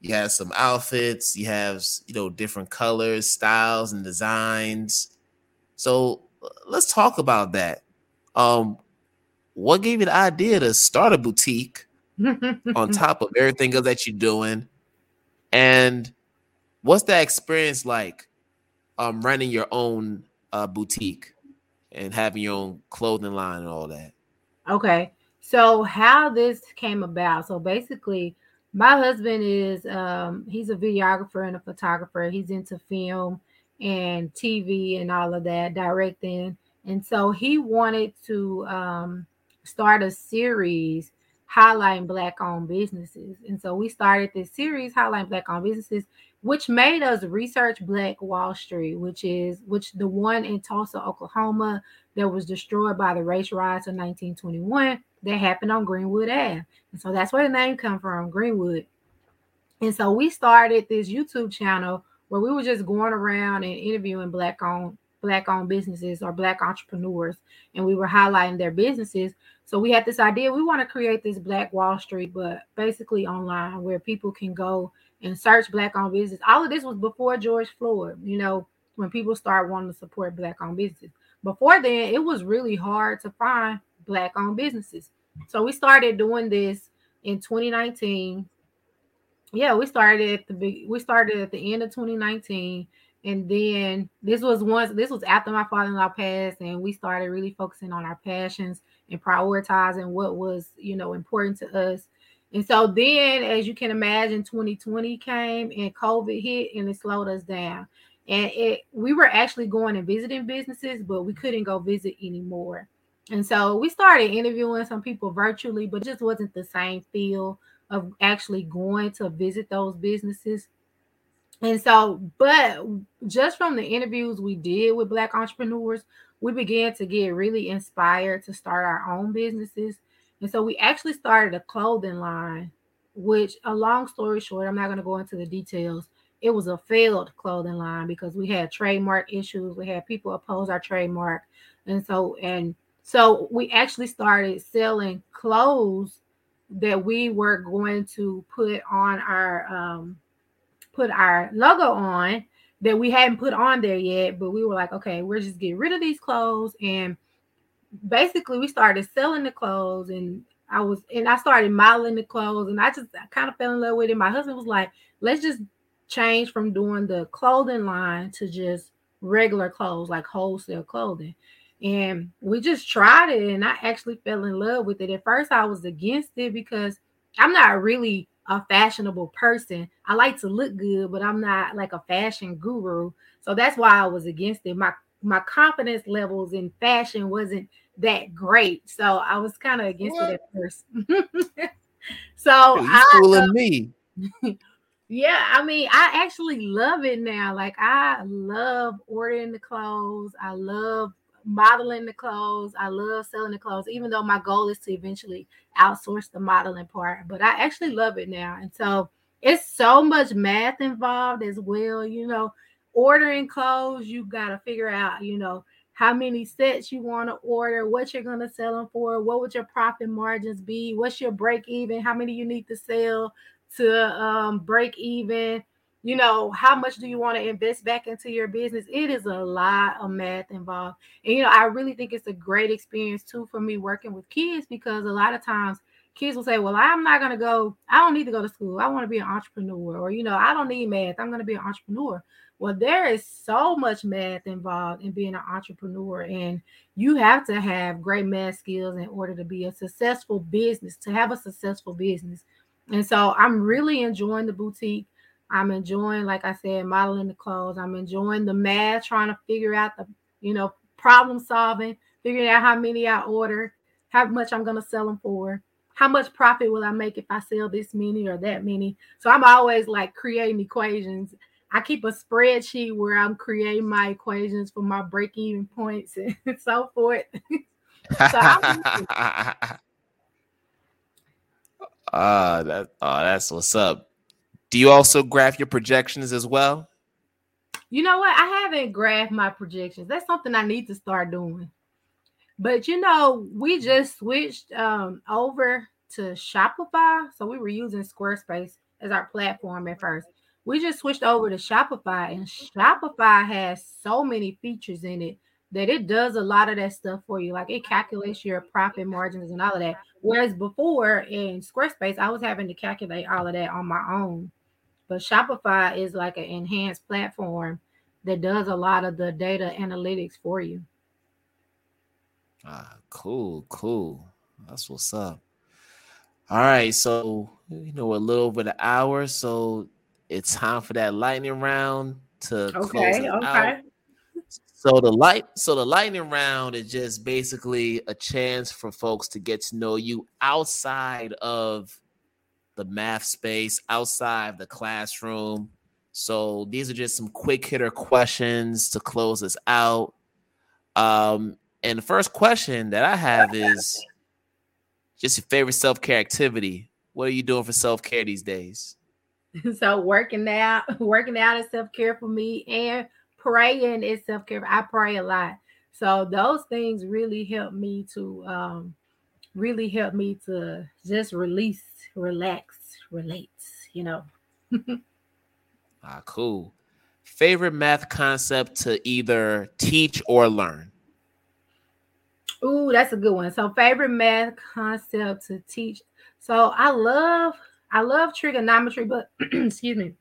you have some outfits, you have you know different colors, styles, and designs. So let's talk about that. Um, what gave you the idea to start a boutique on top of everything else that you're doing? And what's that experience like um running your own uh boutique and having your own clothing line and all that? Okay. So how this came about. So basically, my husband is um he's a videographer and a photographer. He's into film and TV and all of that, directing. And so he wanted to um start a series highlighting black owned businesses. And so we started this series highlighting black owned businesses, which made us research Black Wall Street, which is which the one in Tulsa, Oklahoma that was destroyed by the race riots of 1921 that happened on Greenwood Ave. And so that's where the name come from, Greenwood. And so we started this YouTube channel where we were just going around and interviewing black owned black owned businesses or black entrepreneurs and we were highlighting their businesses. So we had this idea we want to create this black Wall Street but basically online where people can go and search black owned business. All of this was before George Floyd, you know, when people start wanting to support black owned businesses. Before then, it was really hard to find black owned businesses. So we started doing this in 2019. Yeah, we started at the big we started at the end of 2019 and then this was once this was after my father-in-law passed and we started really focusing on our passions and prioritizing what was, you know, important to us. And so then as you can imagine 2020 came and COVID hit and it slowed us down. And it we were actually going and visiting businesses, but we couldn't go visit anymore. And so we started interviewing some people virtually, but just wasn't the same feel of actually going to visit those businesses. And so, but just from the interviews we did with Black entrepreneurs, we began to get really inspired to start our own businesses. And so we actually started a clothing line, which, a long story short, I'm not going to go into the details. It was a failed clothing line because we had trademark issues. We had people oppose our trademark. And so, and so we actually started selling clothes that we were going to put on our um put our logo on that we hadn't put on there yet, but we were like, okay, we're just getting rid of these clothes. And basically we started selling the clothes and I was and I started modeling the clothes and I just I kind of fell in love with it. My husband was like, let's just change from doing the clothing line to just regular clothes, like wholesale clothing. And we just tried it and I actually fell in love with it. At first, I was against it because I'm not really a fashionable person. I like to look good, but I'm not like a fashion guru. So that's why I was against it. My my confidence levels in fashion wasn't that great. So I was kind of against what? it at first. so you fooling me. Yeah, I mean, I actually love it now. Like I love ordering the clothes. I love modeling the clothes. I love selling the clothes, even though my goal is to eventually outsource the modeling part. But I actually love it now. And so it's so much math involved as well. You know, ordering clothes, you got to figure out, you know, how many sets you want to order, what you're going to sell them for, what would your profit margins be, what's your break even, how many you need to sell to um, break even you know how much do you want to invest back into your business? It is a lot of math involved. And you know i really think it's a great experience too for me working with kids because a lot of times kids will say well i'm not going to go i don't need to go to school. I want to be an entrepreneur. Or you know i don't need math. I'm going to be an entrepreneur. Well there is so much math involved in being an entrepreneur and you have to have great math skills in order to be a successful business to have a successful business. And so i'm really enjoying the boutique I'm enjoying, like I said, modeling the clothes. I'm enjoying the math, trying to figure out the, you know, problem solving, figuring out how many I order, how much I'm going to sell them for, how much profit will I make if I sell this many or that many. So I'm always like creating equations. I keep a spreadsheet where I'm creating my equations for my break even points and so forth. So Ah, uh, that oh, that's what's up. Do you also graph your projections as well? You know what? I haven't graphed my projections. That's something I need to start doing. But you know, we just switched um, over to Shopify. So we were using Squarespace as our platform at first. We just switched over to Shopify, and Shopify has so many features in it that it does a lot of that stuff for you. Like it calculates your profit margins and all of that. Whereas before in Squarespace, I was having to calculate all of that on my own. But Shopify is like an enhanced platform that does a lot of the data analytics for you. Ah, cool, cool. That's what's up. All right, so you know a little over the hour, so it's time for that lightning round to okay, close it okay. out. So the light, so the lightning round is just basically a chance for folks to get to know you outside of the math space, outside the classroom. So these are just some quick hitter questions to close us out. Um, and the first question that I have is just your favorite self care activity. What are you doing for self care these days? So working out, working out is self care for me, and praying is self care. I pray a lot, so those things really help me to um, really helped me to just release, relax, relate. You know. ah, cool. Favorite math concept to either teach or learn. Ooh, that's a good one. So favorite math concept to teach. So I love I love trigonometry, but excuse me.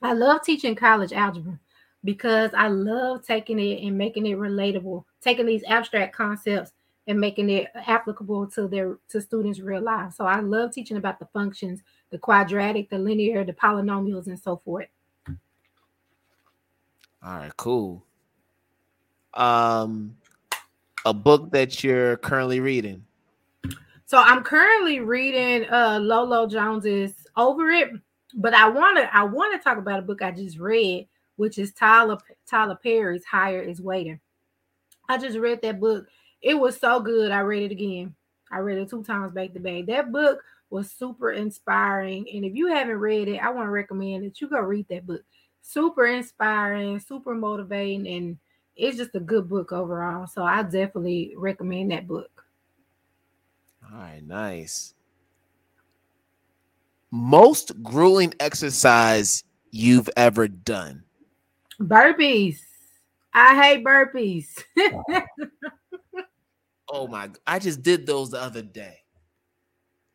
I love teaching college algebra because I love taking it and making it relatable, taking these abstract concepts and making it applicable to their to students' real life. So I love teaching about the functions, the quadratic, the linear, the polynomials, and so forth. All right, cool. Um, a book that you're currently reading? So I'm currently reading uh Lolo Jones's Over It, but I want to I want to talk about a book I just read, which is Tyler Tyler Perry's Higher is Waiting. I just read that book. It was so good. I read it again. I read it two times back to back. That book was super inspiring. And if you haven't read it, I want to recommend that you go read that book. Super inspiring, super motivating, and it's just a good book overall. So I definitely recommend that book. All right, nice. Most grueling exercise you've ever done? Burpees. I hate burpees. oh my! I just did those the other day.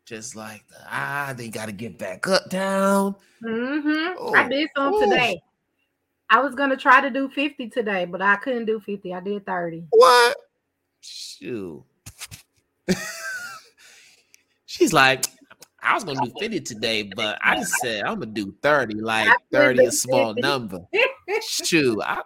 Just like the, ah, they got to get back up down. Mm-hmm. Oh, I did some oh. today. I was gonna try to do 50 today, but I couldn't do 50. I did 30. What? Shoot. She's like, I was gonna do 50 today, but I just said I'm gonna do 30, like 30 a small number. Shoot, I,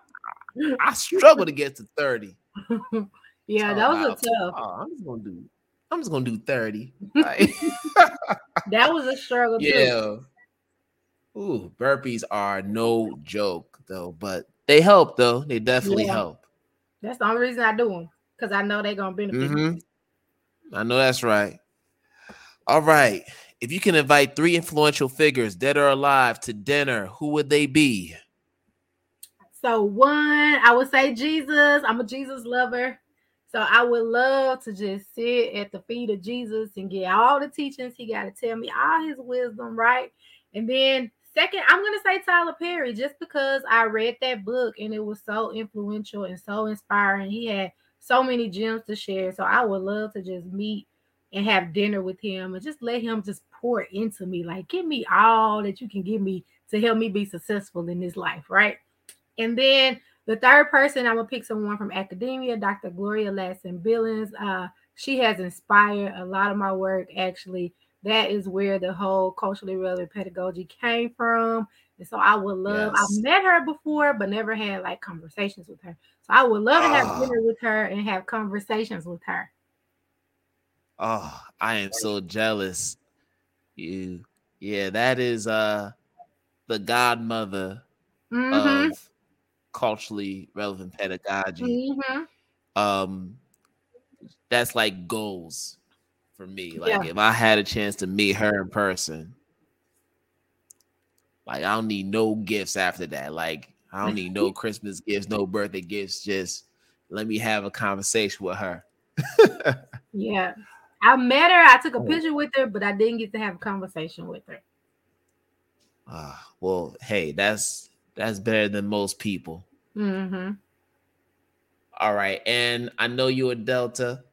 I struggle to get to 30. yeah, that was a tough. Oh, I'm just gonna do I'm just gonna do 30. that was a struggle yeah. too. Ooh, burpees are no joke though, but they help though. They definitely yeah. help. That's the only reason I do them because I know they're gonna benefit. Mm-hmm. I know that's right. All right. If you can invite three influential figures, dead or alive, to dinner, who would they be? So one, I would say Jesus. I'm a Jesus lover. So I would love to just sit at the feet of Jesus and get all the teachings he got to tell me, all his wisdom, right? And then Second, I'm gonna say Tyler Perry just because I read that book and it was so influential and so inspiring. He had so many gems to share. So I would love to just meet and have dinner with him and just let him just pour into me. Like, give me all that you can give me to help me be successful in this life, right? And then the third person, I'm gonna pick someone from academia, Dr. Gloria Ladson Billings. Uh, she has inspired a lot of my work actually that is where the whole culturally relevant pedagogy came from. And so I would love, yes. I've met her before, but never had like conversations with her. So I would love to have ah. dinner with her and have conversations with her. Oh, I am so jealous. You, yeah, that is uh the godmother mm-hmm. of culturally relevant pedagogy. Mm-hmm. Um, that's like goals for me. Like Yeah. if I had a chance to meet her in person, like I don't need no gifts after that. Like I don't need no Christmas gifts, no birthday gifts. Just let me have a conversation with her. Yeah. I met her. I took a Oh. picture with her, but I didn't get to have a conversation with her. Ah, well, hey, that's that's better than most people. Mm-hmm. All right, and I know you're a Delta.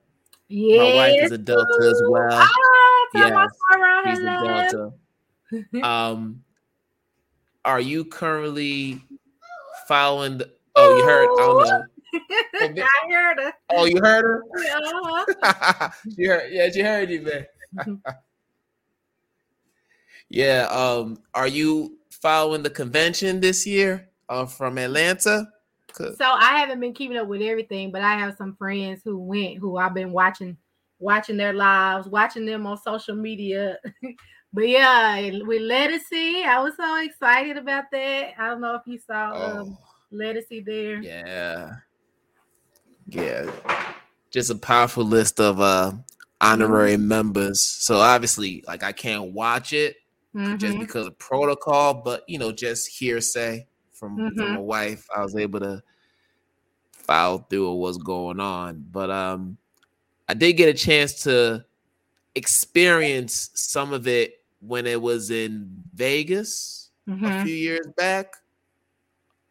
Yeah. My wife is a Delta as well. Ah, Yes, She's a. Delta. Um, are you currently following the? Oh, you heard? I don't know. I heard her. Oh, you heard her? Uh-huh. you heard? Yeah, she heard you, man. yeah. Um, are you following the convention this year? Uh, from Atlanta. So I haven't been keeping up with everything, but I have some friends who went who I've been watching watching their lives, watching them on social media. but yeah, with Lettucey, I was so excited about that. I don't know if you saw um Oh, Lettucey there. yeah. Yeah. Just a powerful list of uh honorary members. So obviously, like I can't watch it just Mhm. because of protocol, but you know, just hearsay from, from Mhm. my wife. I was able to file through what's going on. But um I did get a chance to experience some of it when it was in Vegas a Mhm. few years back.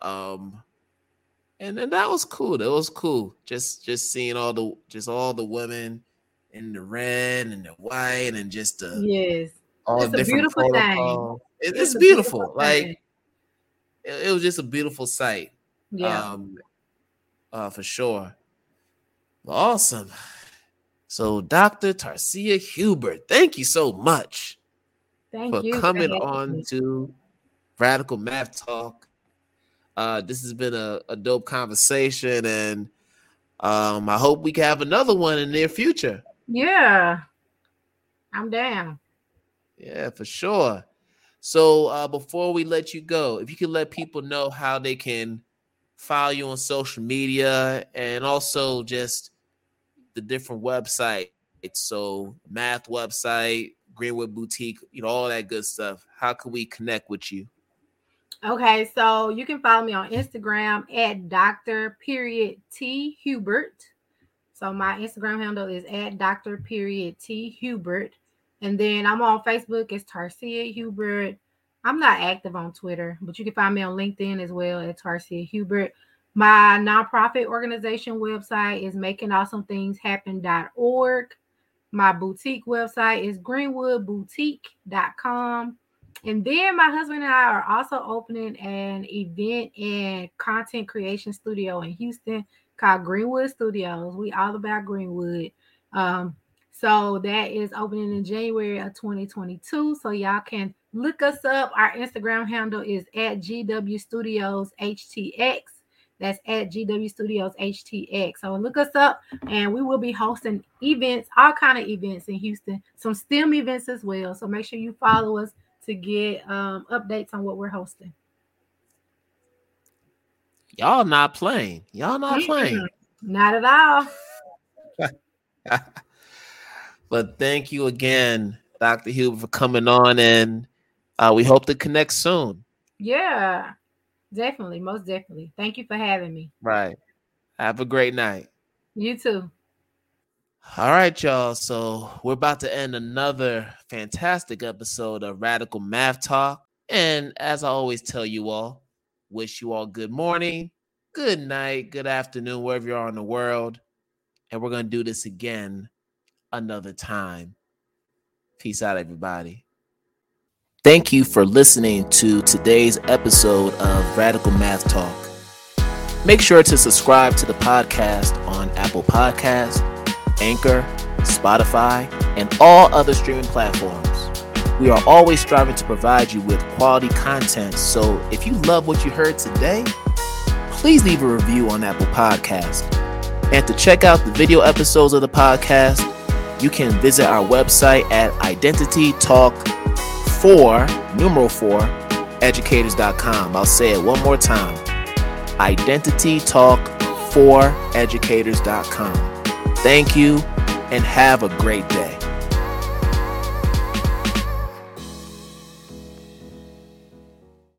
Um and then that was cool. That was cool. Just just seeing all the just all the women in the red and the white and just the Yes. All It's the a different beautiful thing. It- It's it's beautiful. beautiful Like it, it was just a beautiful sight. Yeah. Um uh for sure. Awesome. So Dr. Tarcia Hubert, thank you so much Thank for you coming on to Radical Math Talk. Uh, this has been a, a dope conversation, and um, I hope we can have another one in the near future. Yeah. I'm down. Yeah, for sure. So uh, before we let you go, if you could let people know how they can follow you on social media and also just the different websites. So math website, Greenwood Boutique, you know, all that good stuff. How can we connect with you? Okay, so you can follow me on Instagram at Dr. Period T Hubert. So my Instagram handle is at Dr. Period T Hubert. And then I'm on Facebook as Tarcia Hubert. I'm not active on Twitter, but you can find me on LinkedIn as well at Tarcia Hubert. My nonprofit organization website is makingawesomethingshappen.org. My boutique website is greenwoodboutique.com. And then my husband and I are also opening an event and content creation studio in Houston called Greenwood Studios. We all about Greenwood. Um, so that is opening in January of 2022. So y'all can look us up. Our Instagram handle is at GW Studios HTX. That's at GW Studios HTX. So look us up, and we will be hosting events, all kind of events in Houston, some STEM events as well. So make sure you follow us to get um, updates on what we're hosting. Y'all not playing. Y'all not playing. Not at all. But thank you again, Dr. Huber, for coming on, and uh, we hope to connect soon. Yeah, definitely, most definitely. Thank you for having me. Right. Have a great night. You too. All right, y'all. So we're about to end another fantastic episode of Radical Math Talk. And as I always tell you all, wish you all good morning, good night, good afternoon, wherever you are in the world. And we're going to do this again another time. Peace out, everybody. Thank you for listening to today's episode of Radical Math Talk. Make sure to subscribe to the podcast on Apple Podcasts, Anchor, Spotify, and all other streaming platforms. We are always striving to provide you with quality content. So if you love what you heard today, please leave a review on Apple Podcasts. And to check out the video episodes of the podcast, you can visit our website at Identity Talk 4, numeral 4, educators.com. I'll say it one more time identitytalk4educators.com. Thank you and have a great day.